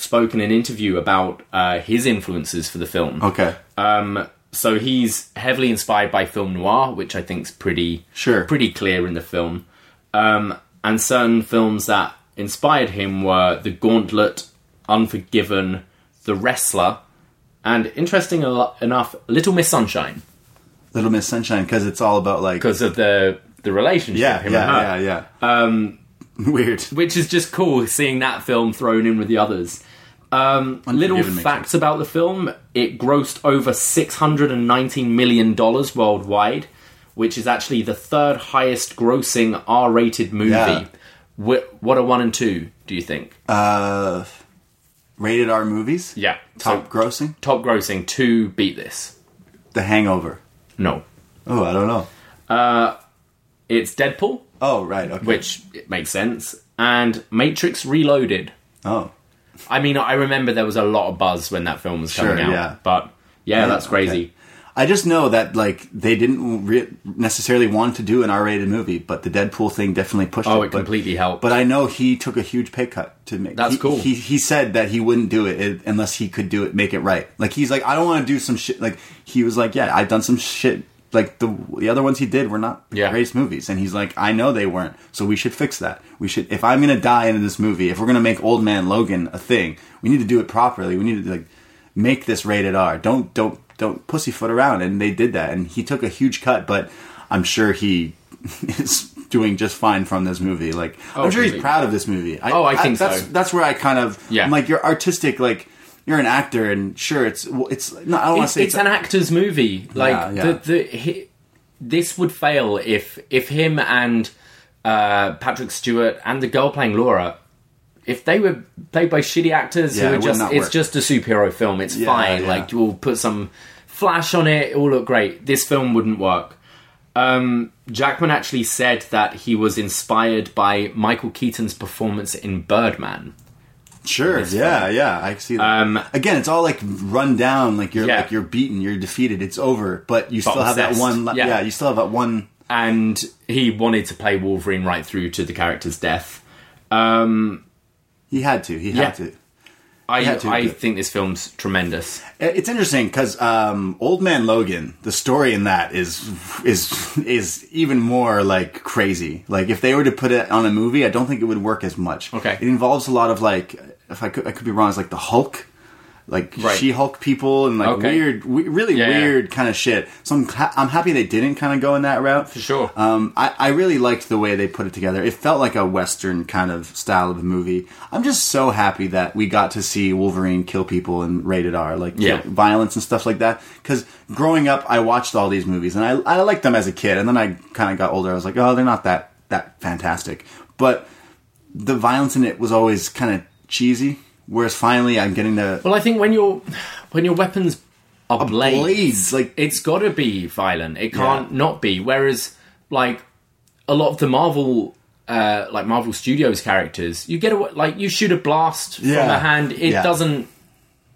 spoke in an interview about uh, his influences for the film. okay Um, so he's heavily inspired by film noir, which I think is pretty Sure. pretty clear in the film. Um, and certain films that inspired him were The Gauntlet, Unforgiven, The Wrestler, and interesting enough, Little Miss Sunshine little miss sunshine because it's all about like because of the the relationship. yeah him and yeah yeah yeah um [LAUGHS] weird which is just cool seeing that film thrown in with the others. Um, little facts about the film: it grossed over six hundred and nineteen million dollars worldwide, which is actually the third highest grossing R-rated movie. Yeah. Wh- what are one and two? Do you think? uh rated r movies yeah, top so grossing top grossing. Two beat this. the hangover No, oh i don't know it's Deadpool, oh right okay which it makes sense, and Matrix Reloaded. oh I mean, I remember there was a lot of buzz when that film was coming Sure, out, yeah. but yeah, that's crazy. okay. I just know that like they didn't re- necessarily want to do an R-rated movie, but the Deadpool thing definitely pushed Oh, it. it but- completely helped. But I know he took a huge pay cut to make. That's he- cool. He he said that he wouldn't do it unless he could do it, make it right. Like he's like, I don't want to do some shit. Like he was like, yeah, I've done some shit like the the other ones he did were not Yeah. the greatest movies, and he's like, I know they weren't, so we should fix that. We should, if I'm gonna die in this movie, if we're gonna make Old Man Logan a thing, we need to do it properly. We need to like make this rated R. Don't don't don't pussyfoot around, and they did that, and he took a huge cut, but I'm sure he [LAUGHS] is doing just fine from this movie. Like Oh, I'm sure he's proud of this movie. Oh, I think that's, so. That's where I kind of Yeah. I'm like you're artistic, like. You're an actor, and sure, it's it's. No, I don't want to it's, say it's an actor's movie. Like Yeah, yeah. The, the, hi, this would fail if if him and uh, Patrick Stewart and the girl playing Laura, if they were played by shitty actors Yeah, who are just it's work. just a superhero film. It's Yeah, fine. yeah. Like we'll put some flash on it. It will look great. This film wouldn't work. Um, Jackman actually said that he was inspired by Michael Keaton's performance in Birdman. Sure. Yeah, yeah. I see that. Um, Again, it's all like run down, like you're Yeah. like you're beaten, you're defeated, it's over. But you But still have that one. Yeah. Yeah. you still have that one. and he wanted to play Wolverine right through to the character's death. Um, He had to. He Yeah. had to. I had to I think this film's tremendous. It's interesting because um, Old Man Logan, the story in that is is is even more like crazy. Like if they were to put it on a movie, I don't think it would work as much. Okay. it involves a lot of like, if I could, I could be wrong. It's like the Hulk, like Right. She-Hulk people and like Okay. weird, we, really Yeah, yeah. weird kind of shit. So I'm ha- I'm happy they didn't kind of go in that route for sure. Um, I I really liked the way they put it together. It felt like a western kind of style of a movie. I'm just so happy that we got to see Wolverine kill people in rated R, like Yeah. violence and stuff like that. Because growing up, I watched all these movies and I I liked them as a kid, and then I kind of got older. I was like, oh, they're not that that fantastic, but the violence in it was always kind of cheesy. Whereas finally, I'm getting to Well, I think when your when your weapons are blades, blades, like- it's got to be violent. It can't not be. Whereas, like a lot of the Marvel. Uh, like Marvel Studios characters, you get a like you shoot a blast from Yeah. a hand. It Yeah. doesn't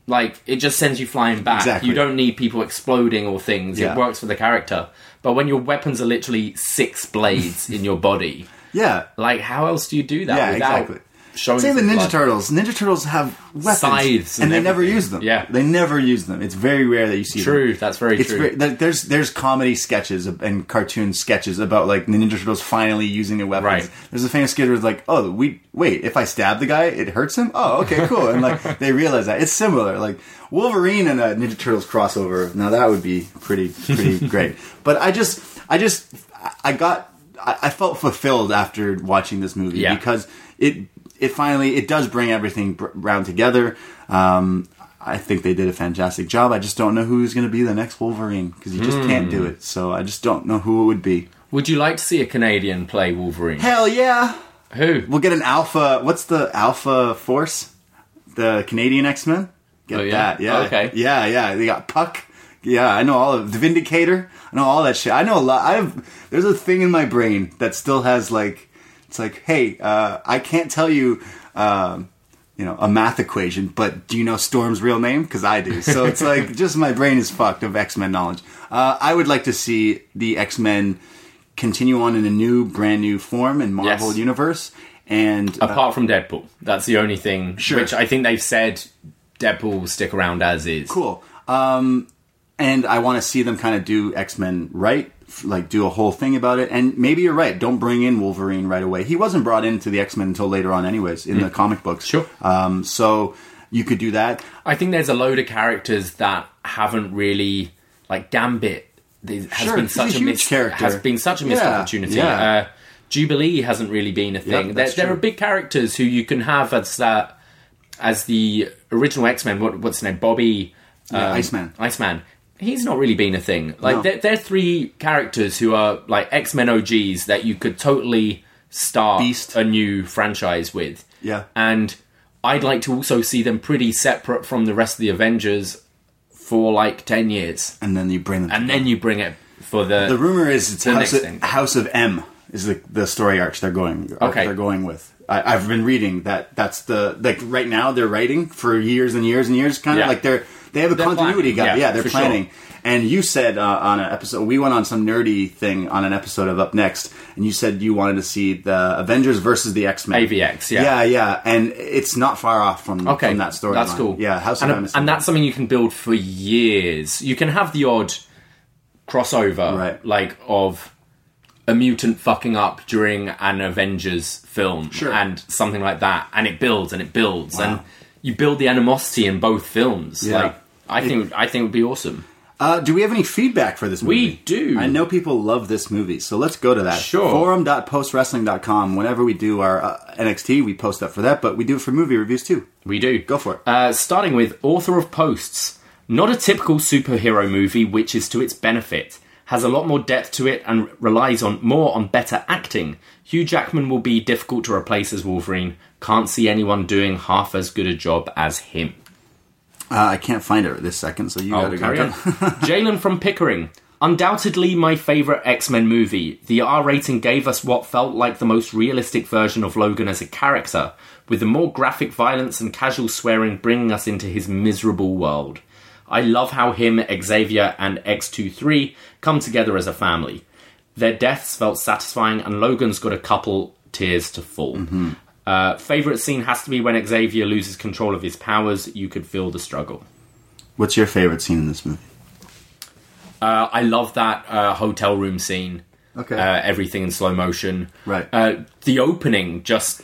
like it just sends you flying back. Exactly. You don't need people exploding or things. Yeah. It works for the character. But when your weapons are literally six blades [LAUGHS] in your body, yeah. like how else do you do that Yeah, without exactly. Showing Same with Ninja blood? Turtles. Ninja Turtles have weapons, Scythes and, and they never use them. Yeah. they never use them. It's very rare that you see them. True, that's very It's true. very, there's there's comedy sketches and cartoon sketches about like the Ninja Turtles finally using their weapons. Right. There's a famous skit where it's like, oh, we wait, if I stab the guy, it hurts him. Oh, okay, cool. And like [LAUGHS] they realize that it's similar. Like Wolverine and a Ninja Turtles crossover. Now that would be pretty pretty [LAUGHS] great. But I just I just I got I I felt fulfilled after watching this movie Yeah. because it it finally it does bring everything round together. Um, I think they did a fantastic job. I just don't know who's going to be the next Wolverine because you just can't Hmm. do it. So I just don't know who it would be. Would you like to see a Canadian play Wolverine? Hell yeah! Who? We'll get an Alpha. What's the Alpha Force? The Canadian X Men. Get Oh, yeah? that? Yeah. Okay. Yeah, yeah. They got Puck. Yeah, I know all of the Vindicator. I know all that shit. I know a lot. I have. There's a thing in my brain that still has like. It's like, hey, uh, I can't tell you. Um, you know, a math equation, but do you know Storm's real name? Because I do. So it's [LAUGHS] like, just my brain is fucked of X Men knowledge. Uh, I would like to see the X Men continue on in a new, brand new form in Marvel Yes. Universe. And uh, Apart from Deadpool, that's the only thing. Sure. Which I think they've said Deadpool will stick around as is. cool. Um, and I want to see them kind of do X Men right, like do a whole thing about it. And maybe you're right. Don't bring in Wolverine right away. He wasn't brought into the X Men until later on, anyways, in the comic books. Mm. Sure. Um, so you could do that. I think there's a load of characters that haven't really like Gambit. there Has Sure, been such a a, huge character. Has been such a missed Yeah, opportunity. yeah. Uh, Jubilee hasn't really been a thing. there, that's there are big characters who you can have as that as the original X Men. What, what's his name? Bobby Yeah, um, Iceman. Iceman. He's not really been a thing. Like No. they're, three characters who are like X Men OGs that you could totally start Beast. a new franchise with. Yeah. And I'd like to also see them pretty separate from the rest of the Avengers for like 10 years. And then you bring them. And then you bring it for the. The rumor is it's House next of, thing. House of M is the, the story arc they're going. Okay. they're going with. I, I've been reading that. That's the like right now they're writing for years and years and years. Kind of Yeah. like they're they have a They're continuity planning. guy. Yeah, Yeah, they're for sure. planning. And you said uh, on an episode, we went on some nerdy thing on an episode of upNXT, and you said you wanted to see the Avengers versus the X Men. AVX, yeah. yeah, yeah, and it's not far off from okay, from that story. That's cool. Yeah, House and, of and that's something you can build for years. You can have the odd crossover, Right. like of a mutant fucking up during an Avengers film, Sure. and something like that, and it builds and it builds, Wow. and you build the animosity in both films. Yeah. Like, I think I think it would be awesome. Uh, do we have any feedback for this movie? We do. I know people love this movie, so let's go to that. Sure. Forum.postwrestling.com. Whenever we do our uh, NXT, we post up for that, but we do it for movie reviews too. We do. Go for it. Uh, starting with Author of Posts. Not a typical superhero movie, which is to its benefit. Has a lot more depth to it and relies on more on better acting. Hugh Jackman will be difficult to replace as Wolverine. Can't see anyone doing half as good a job as him. Uh, I can't find it at this second, so you Oh, gotta carry go. on. [LAUGHS] Jalen from Pickering. Undoubtedly my favourite X Men movie. The R rating gave us what felt like the most realistic version of Logan as a character, with the more graphic violence and casual swearing bringing us into his miserable world. I love how him, Xavier, and X23 come together as a family. Their deaths felt satisfying, and Logan's got a couple tears to fall. Uh, favorite scene has to be when Xavier loses control of his powers. You could feel the struggle. What's your favorite scene in this movie? Uh, I love that uh, hotel room scene. Okay. Uh, everything in slow motion. Right. Uh, the opening, just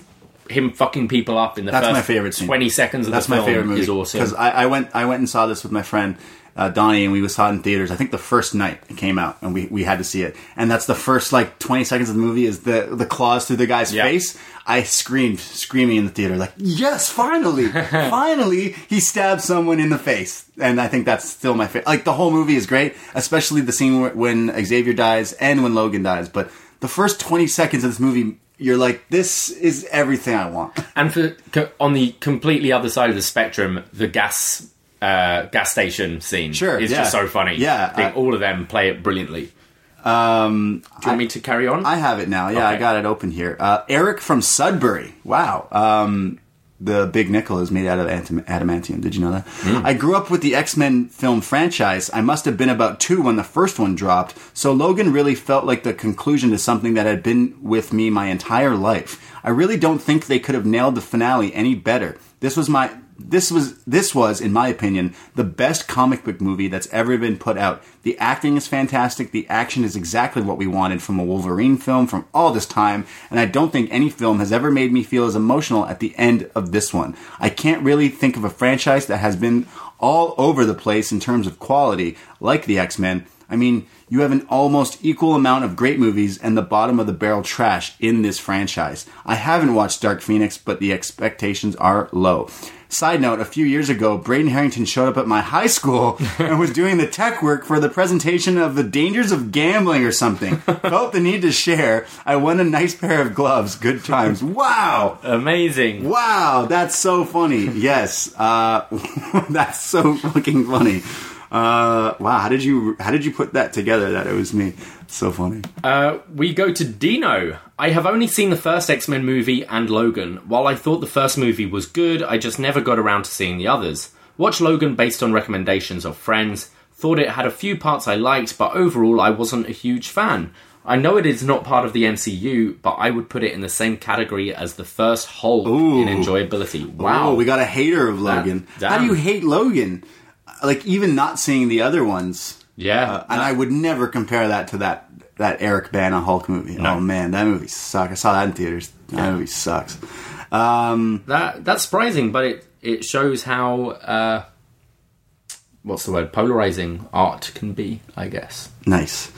him fucking people up in the That's first my favorite scene. twenty seconds of That's the my favorite movie is awesome. because I, I went I went and saw this with my friend uh, Donnie and we saw it in theaters. I think the first night it came out and we, we had to see it. And that's the first like twenty seconds of the movie is the the claws through the guy's Yeah. face. I screamed screaming in the theater like yes finally [LAUGHS] finally he stabbed someone in the face and I think that's still my favorite. Like the whole movie is great, especially the scene where, when Xavier dies and when Logan dies. But the first twenty seconds of this movie. You're like, this is everything I want. and for on the completely other side of the spectrum, the gas uh, gas station scene Sure, is yeah. just so funny. Yeah, I think I- all of them play it brilliantly. Um, Do you want me to carry on? I have it now. Yeah, I got it open here. Uh, Eric from Sudbury. Wow. Um, the big nickel is made out of adamantium. Did you know that? I grew up with the X Men film franchise. I must have been about two when the first one dropped, so Logan really felt like the conclusion to something that had been with me my entire life. I really don't think they could have nailed the finale any better. This was my this was this was in my opinion the best comic book movie that's ever been put out. The acting is fantastic. The action is exactly what we wanted from a wolverine film from all this time. And i don't think any film has ever made me feel as emotional at the end of this one. I can't really think of a franchise that has been all over the place in terms of quality like the x-men. I mean, you have an almost equal amount of great movies and the bottom of the barrel trash in this franchise. I haven't watched Dark Phoenix, but the expectations are low. Side note, a few years ago, Braden Herrington showed up at my high school [LAUGHS] and was doing the tech work for the presentation of the dangers of gambling or something. [LAUGHS] Felt the need to share. I won a nice pair of gloves. Good times. Wow! Amazing. Wow, that's so funny. Yes, uh, [LAUGHS] that's so fucking funny. Uh, wow, how did you how did you put that together? That it was me. So funny. Uh, we go to Dino. I have only seen the first X Men movie and Logan. While I thought the first movie was good, I just never got around to seeing the others. Watched Logan based on recommendations of friends. Thought it had a few parts I liked, but overall I wasn't a huge fan. I know it is not part of the MCU, but I would put it in the same category as the first Hulk Ooh. in enjoyability. Wow. Oh, we got a hater of Logan. damn. How do you hate Logan? Like even not seeing the other ones. Yeah. Uh, and I would never compare that to that that Eric Bana Hulk movie. Oh man, that movie sucks. I saw that in theaters. That movie sucks. Um, that that's surprising, but it it shows how uh, what's the word polarizing art can be. I guess nice.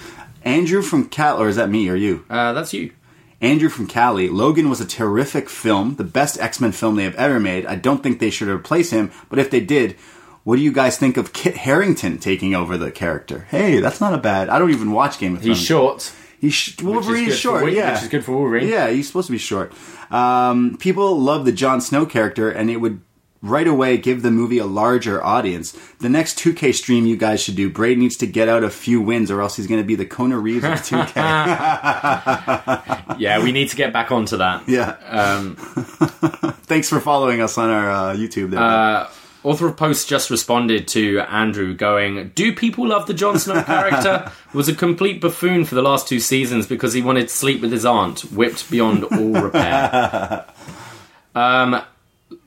Andrew from Cal, or is that me or you? uh, that's you. Andrew from Cali. Logan was a terrific film, the best X Men film they have ever made. I don't think they should replace him, but if they did, what do you guys think of Kit Harington taking over the character? Hey, that's not a bad. I don't even watch Game of Thrones. He's short. He's sh- Wolverine's for short, yeah, which is good for Wolverine. Yeah, he's supposed to be short. Um, people love the Jon Snow character, and it would right away give the movie a larger audience. The next 2K stream you guys should do. Braid needs to get out a few wins, or else he's going to be the Kona Reeves of 2K. [LAUGHS] [LAUGHS] Yeah, we need to get back onto that. yeah. Um, [LAUGHS] Thanks for following us on our uh, YouTube. There. uh, author of post just responded to Andrew, going, "Do people love the Jon Snow [LAUGHS] character? Was a complete buffoon for the last two seasons because he wanted to sleep with his aunt, whipped beyond all repair." [LAUGHS] um,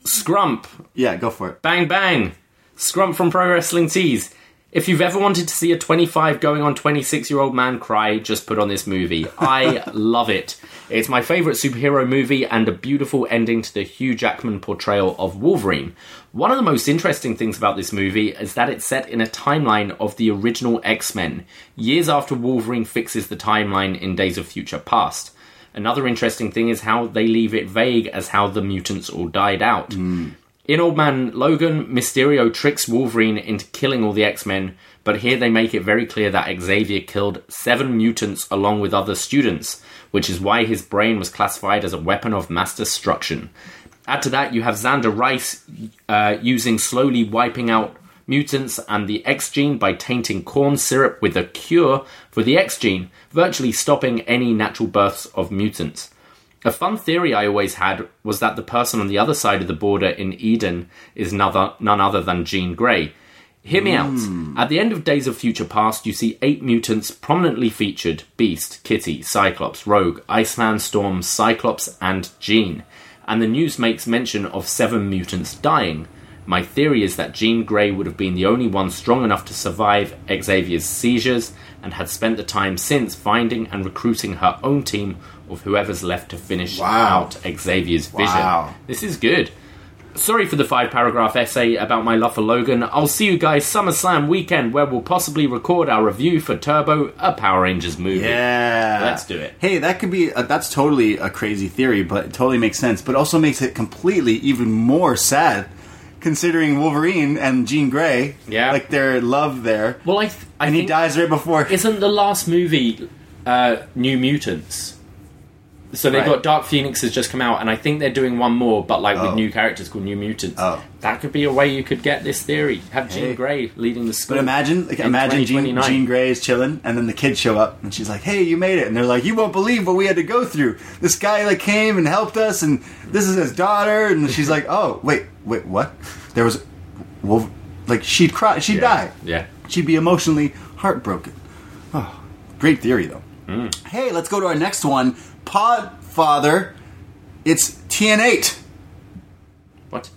Scrump yeah, go for it. Bang bang! Scrump from Pro Wrestling Tees. If you've ever wanted to see a 25 going on 26 year old man cry, just put on this movie. I [LAUGHS] love it. It's my favourite superhero movie and a beautiful ending to the Hugh Jackman portrayal of Wolverine. One of the most interesting things about this movie is that it's set in a timeline of the original X Men, years after Wolverine fixes the timeline in Days of Future Past. Another interesting thing is how they leave it vague as how the mutants all died out. Hmm. In Old Man Logan, Mysterio tricks Wolverine into killing all the X Men, but here they make it very clear that Xavier killed seven mutants along with other students, which is why his brain was classified as a weapon of mass destruction. Add to that, you have Zander Rice uh, using slowly wiping out mutants and the X gene by tainting corn syrup with a cure for the X gene, virtually stopping any natural births of mutants. A fun theory I always had was that the person on the other side of the border in Eden is none other than Jean Grey. Hear me out. Hmm. At the end of Days of Future Past, you see eight mutants prominently featured Beast, Kitty, Cyclops, Rogue, Iceman, Storm, Cyclops, and Jean. And the news makes mention of seven mutants dying. My theory is that Jean Grey would have been the only one strong enough to survive Xavier's seizures and had spent the time since finding and recruiting her own team of whoever's left to finish Wow. out Xavier's vision. Wow. This is good. Sorry for the five paragraph essay about my love for Logan. I'll see you guys SummerSlam weekend where we'll possibly record our review for Turbo, a Power Rangers movie. Yeah, Let's do it. Hey, that could be. Uh, that's totally a crazy theory, but it totally makes sense. But also makes it completely even more sad, considering Wolverine and Jean Grey. Yeah. like their love there. Well, I, th- I and he dies right before. isn't the last movie uh, New Mutants? So they've Right. got Dark Phoenix has just come out, and I think they're doing one more, but like Oh. with new characters called New Mutants. Oh. That could be a way you could get this theory. Have Jean Hey. Grey leading the school. But imagine, like, imagine Jean, Jean Grey is chilling, and then the kids show up, and she's like, "Hey, you made it!" And they're like, "You won't believe what we had to go through. This guy like came and helped us, and this is his daughter." And she's like, "Oh, wait, wait, what? There was, well, like she'd cry, she'd die, Yeah. she'd be emotionally heartbroken." Oh, great theory though. Mm. Hey, let's go to our next one, Podfather. It's TN8. What?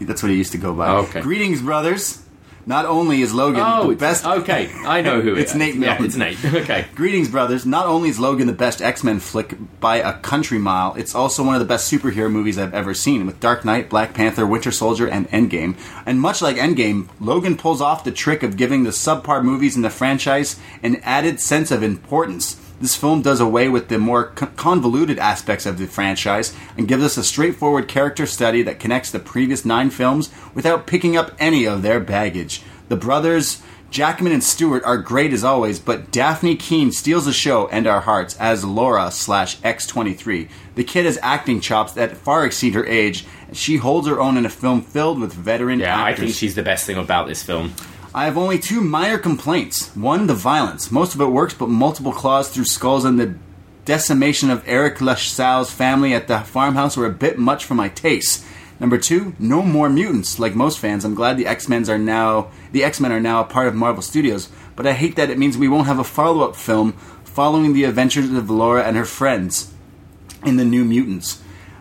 That's what he used to go by. Oh, okay. Greetings, brothers. Not only is Logan Oh, the best, okay. I know who [LAUGHS] it It's is. Nate Yeah, it's Nate. [LAUGHS] Okay. Greetings, brothers. Not only is Logan the best X Men flick by a country mile, it's also one of the best superhero movies I've ever seen, with Dark Knight, Black Panther, Winter Soldier, and Endgame. And much like Endgame, Logan pulls off the trick of giving the subpar movies in the franchise an added sense of importance. This film does away with the more con- convoluted aspects of the franchise and gives us a straightforward character study that connects the previous nine films without picking up any of their baggage. The brothers Jackman and Stewart are great as always, but Dafne Keen steals the show and our hearts as Laura slash X23. The kid has acting chops that far exceed her age, and she holds her own in a film filled with veteran Yeah, I actors. think she's the best thing about this film. I have only two minor complaints. One, the violence. Most of it works, but multiple claws through skulls and the decimation of Eric LaSalle's family at the farmhouse were a bit much for my taste. Number two, no more mutants. Like most fans, I'm glad the X-Men are now the X-Men are now a part of Marvel Studios, but I hate that it means we won't have a follow-up film following the adventures of Laura and her friends in the New Mutants.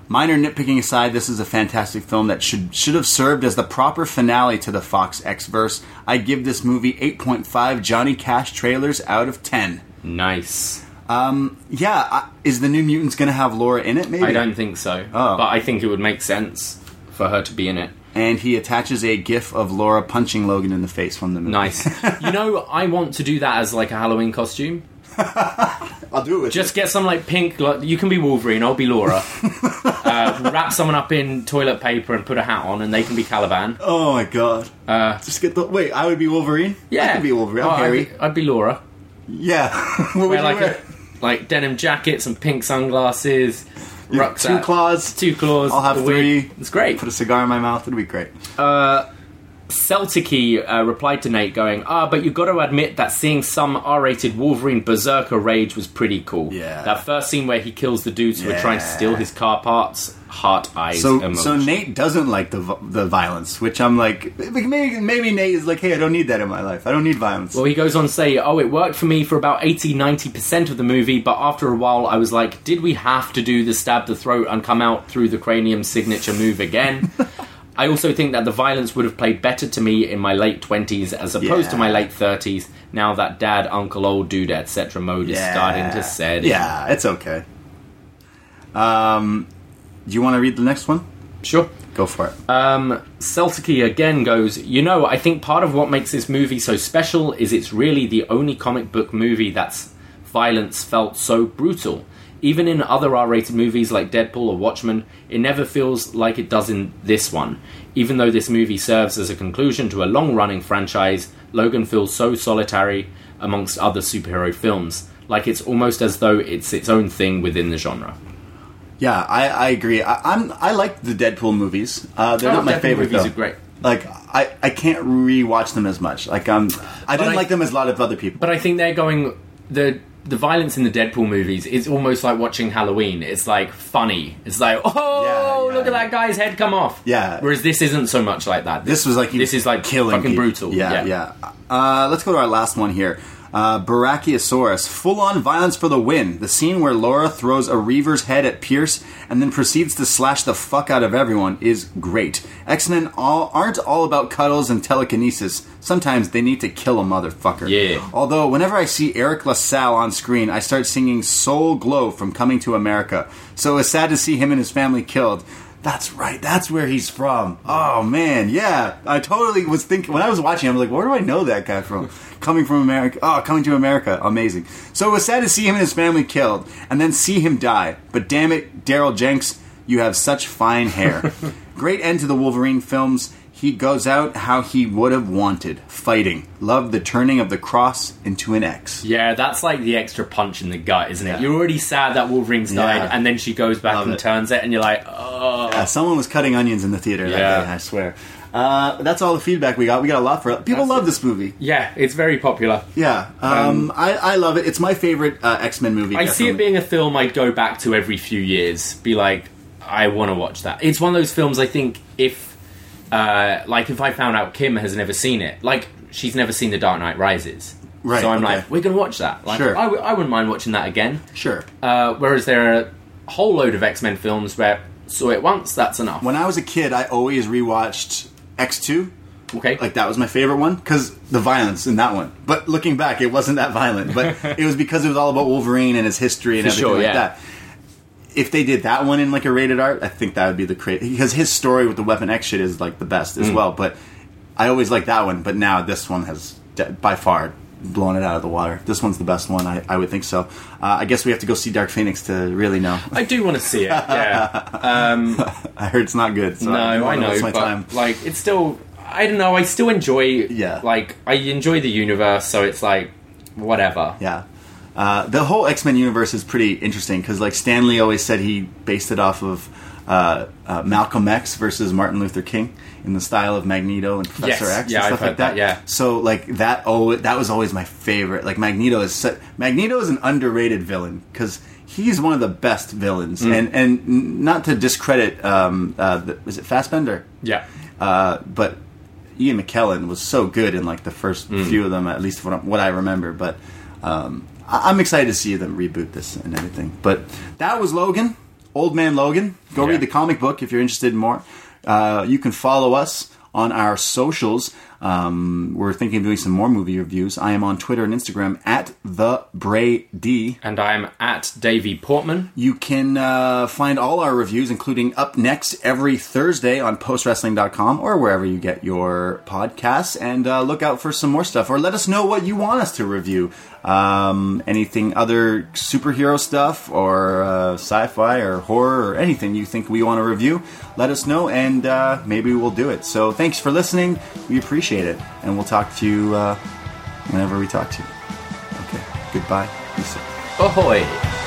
Minor nitpicking aside, this is a fantastic film that should should have served as the proper finale to the Fox X verse. I give this movie 8.5 Johnny Cash trailers out of 10. Nice. Um, yeah, I, is the New Mutants going to have Laura in it? Maybe. I don't think so. Oh. But I think it would make sense for her to be in it. And he attaches a GIF of Laura punching Logan in the face from the movie. Nice. [LAUGHS] you know, I want to do that as like a Halloween costume. I'll do it. With Just get some like pink. Like, you can be Wolverine. I'll be Laura. [LAUGHS] uh, wrap someone up in toilet paper and put a hat on, and they can be Caliban. oh my god. Uh, Just get the wait. I would be Wolverine. yeah, I could be Wolverine. I'm Oh, I'd Harry. be- I'd be Laura. Yeah. [LAUGHS] what would Wear you like wear? a, like denim jacket, some pink sunglasses, Two claws. two claws. I'll have the wig. three. It's great. Put a cigar in my mouth. It'd be great. Celticy uh, replied to Nate, going, "Ah, but you've got to admit that seeing some R-rated Wolverine Berserker rage was pretty cool. Yeah. that first scene where he kills the dudes who are trying to steal his car parts, heart eyes. So, emoji. so Nate doesn't like the the violence, which I'm like, maybe maybe Nate is like, hey, I don't need that in my life. I don't need violence. Well, he goes on to say, Oh, it worked for me for about 80 90% of the movie, but after a while I was like, Did we have to do the stab the throat and come out through the cranium signature move again? [LAUGHS] I also think that the violence would have played better to me in my late 20s as opposed to my late 30s. Now that dad, uncle, old dude, etc. mode is starting to set in. Yeah, it's okay. Um, do you want to read the next one? Sure. Go for it. Um, again goes, You know, I think part of what makes this movie so special is it's really the only comic book movie that's violence felt so brutal. Even in other R rated movies like Deadpool or Watchmen, it never feels like it does in this one. Even though this movie serves as a conclusion to a long running franchise, Logan feels so solitary amongst other superhero films. Like it's almost as though it's its own thing within the genre. Yeah, I, I agree. I, I'm I like the Deadpool movies. Uh, they're Oh, not my Deadpool favorite. movies though. are great. Like I, I can't rewatch them as much. Like um, I didn't I- like them as a lot of other people. But I think they're going the the violence in the Deadpool movies is almost like watching Halloween. It's like funny. It's like, oh, Yeah, yeah. look at that guy's head come off. Yeah. Whereas this isn't so much like that. This was like this is like killing fucking people. brutal. Yeah, yeah. Uh, let's go to our last one here. Uh, Brachiosaurus, full-on violence for the win. The scene where Laura throws a Reaver's head at Pierce and then proceeds to slash the fuck out of everyone is great. X-Men all, aren't all about cuddles and telekinesis. Sometimes they need to kill a motherfucker. Yeah. Although whenever I see Eric LaSalle on screen, I start singing "Soul Glo" from Coming to America. So it's sad to see him and his family killed. That's right. That's where he's from. Oh man, yeah. I totally was thinking when I was watching. I was like, where do I know that guy from? Coming from America. Oh, coming to America. Amazing. So it was sad to see him and his family killed, and then see him die. But damn it, Darryl Jenks, you have such fine hair. [LAUGHS] Great end to the Wolverine films. He goes out how he would have wanted, fighting. Loved the turning of the cross into an X. Yeah, that's like the extra punch in the gut, isn't it? Yeah. You're already sad that Wolverine's died, Yeah. and then she goes back Love and it. turns it, and you're like, oh. Uh, someone was cutting onions in the theater that Yeah. day, I swear. Uh, that's all the feedback we got. We got a lot for people. That's love it. this movie. Yeah, it's very popular. Yeah, um, I, I love it. It's my favorite uh, X Men movie. I see it being a film I'd go back to every few years. Be like, I want to watch that. It's one of those films I think if, uh, like, if I found out Kim has never seen it, like she's never seen The Dark Knight Rises, Right, So I'm okay. like, we're gonna watch that. Like, Sure. I, w- I wouldn't mind watching that again. sure. Uh, whereas there are a whole load of X Men films where saw it once, that's enough. When I was a kid, I always rewatched X Two. okay, Like that was my favorite one because the violence in that one. But looking back, it wasn't that violent. But [LAUGHS] it was because it was all about Wolverine and his history and For everything sure, like yeah. that. If they did that one in like a rated R, I think that would be the crazy because his story with the Weapon X shit is like the best Mm. as well. But I always like that one. But now this one has by far blown it out of the water. This one's the best one. I, I would think so. Uh, I guess we have to go see Dark Phoenix to really know. I do want to see it. Yeah. [LAUGHS] Um, I heard it's not good. So no, don't I know, but time. like, it's still. I don't know. I still enjoy. Yeah. Like, I enjoy the universe, so it's like, whatever. Yeah. Uh, the whole X Men universe is pretty interesting because, like, Stanley always said he based it off of uh, uh, Malcolm X versus Martin Luther King in the style of Magneto and Professor Yes. X Yeah, and stuff like that. that, yeah. So, like that, oh, that was always my favorite. Like Magneto is Magneto is an underrated villain because he's one of the best villains, Mm. and and not to discredit, um, uh, the, was it Fassbender? Yeah. Uh, but Ian McKellen was so good in like the first Mm. few of them, at least what, what I remember. But um, I- I'm excited to see them reboot this and everything. But that was Logan, Old Man Logan. Go Yeah. read the comic book if you're interested in more. Uh, you can follow us on our socials. Um, we're thinking of doing some more movie reviews. I am on Twitter and Instagram at the Bray D. And I'm at Davie Portman. You can uh, find all our reviews, including upNXT, every Thursday on postwrestling.com or wherever you get your podcasts. And uh, look out for some more stuff. Or let us know what you want us to review. Um, anything other superhero stuff or uh, sci fi or horror or anything you think we want to review, let us know and uh, maybe we'll do it. So thanks for listening. We appreciate it. And we'll talk to you uh, whenever we talk to you. Okay. Goodbye. Peace out. Ahoy!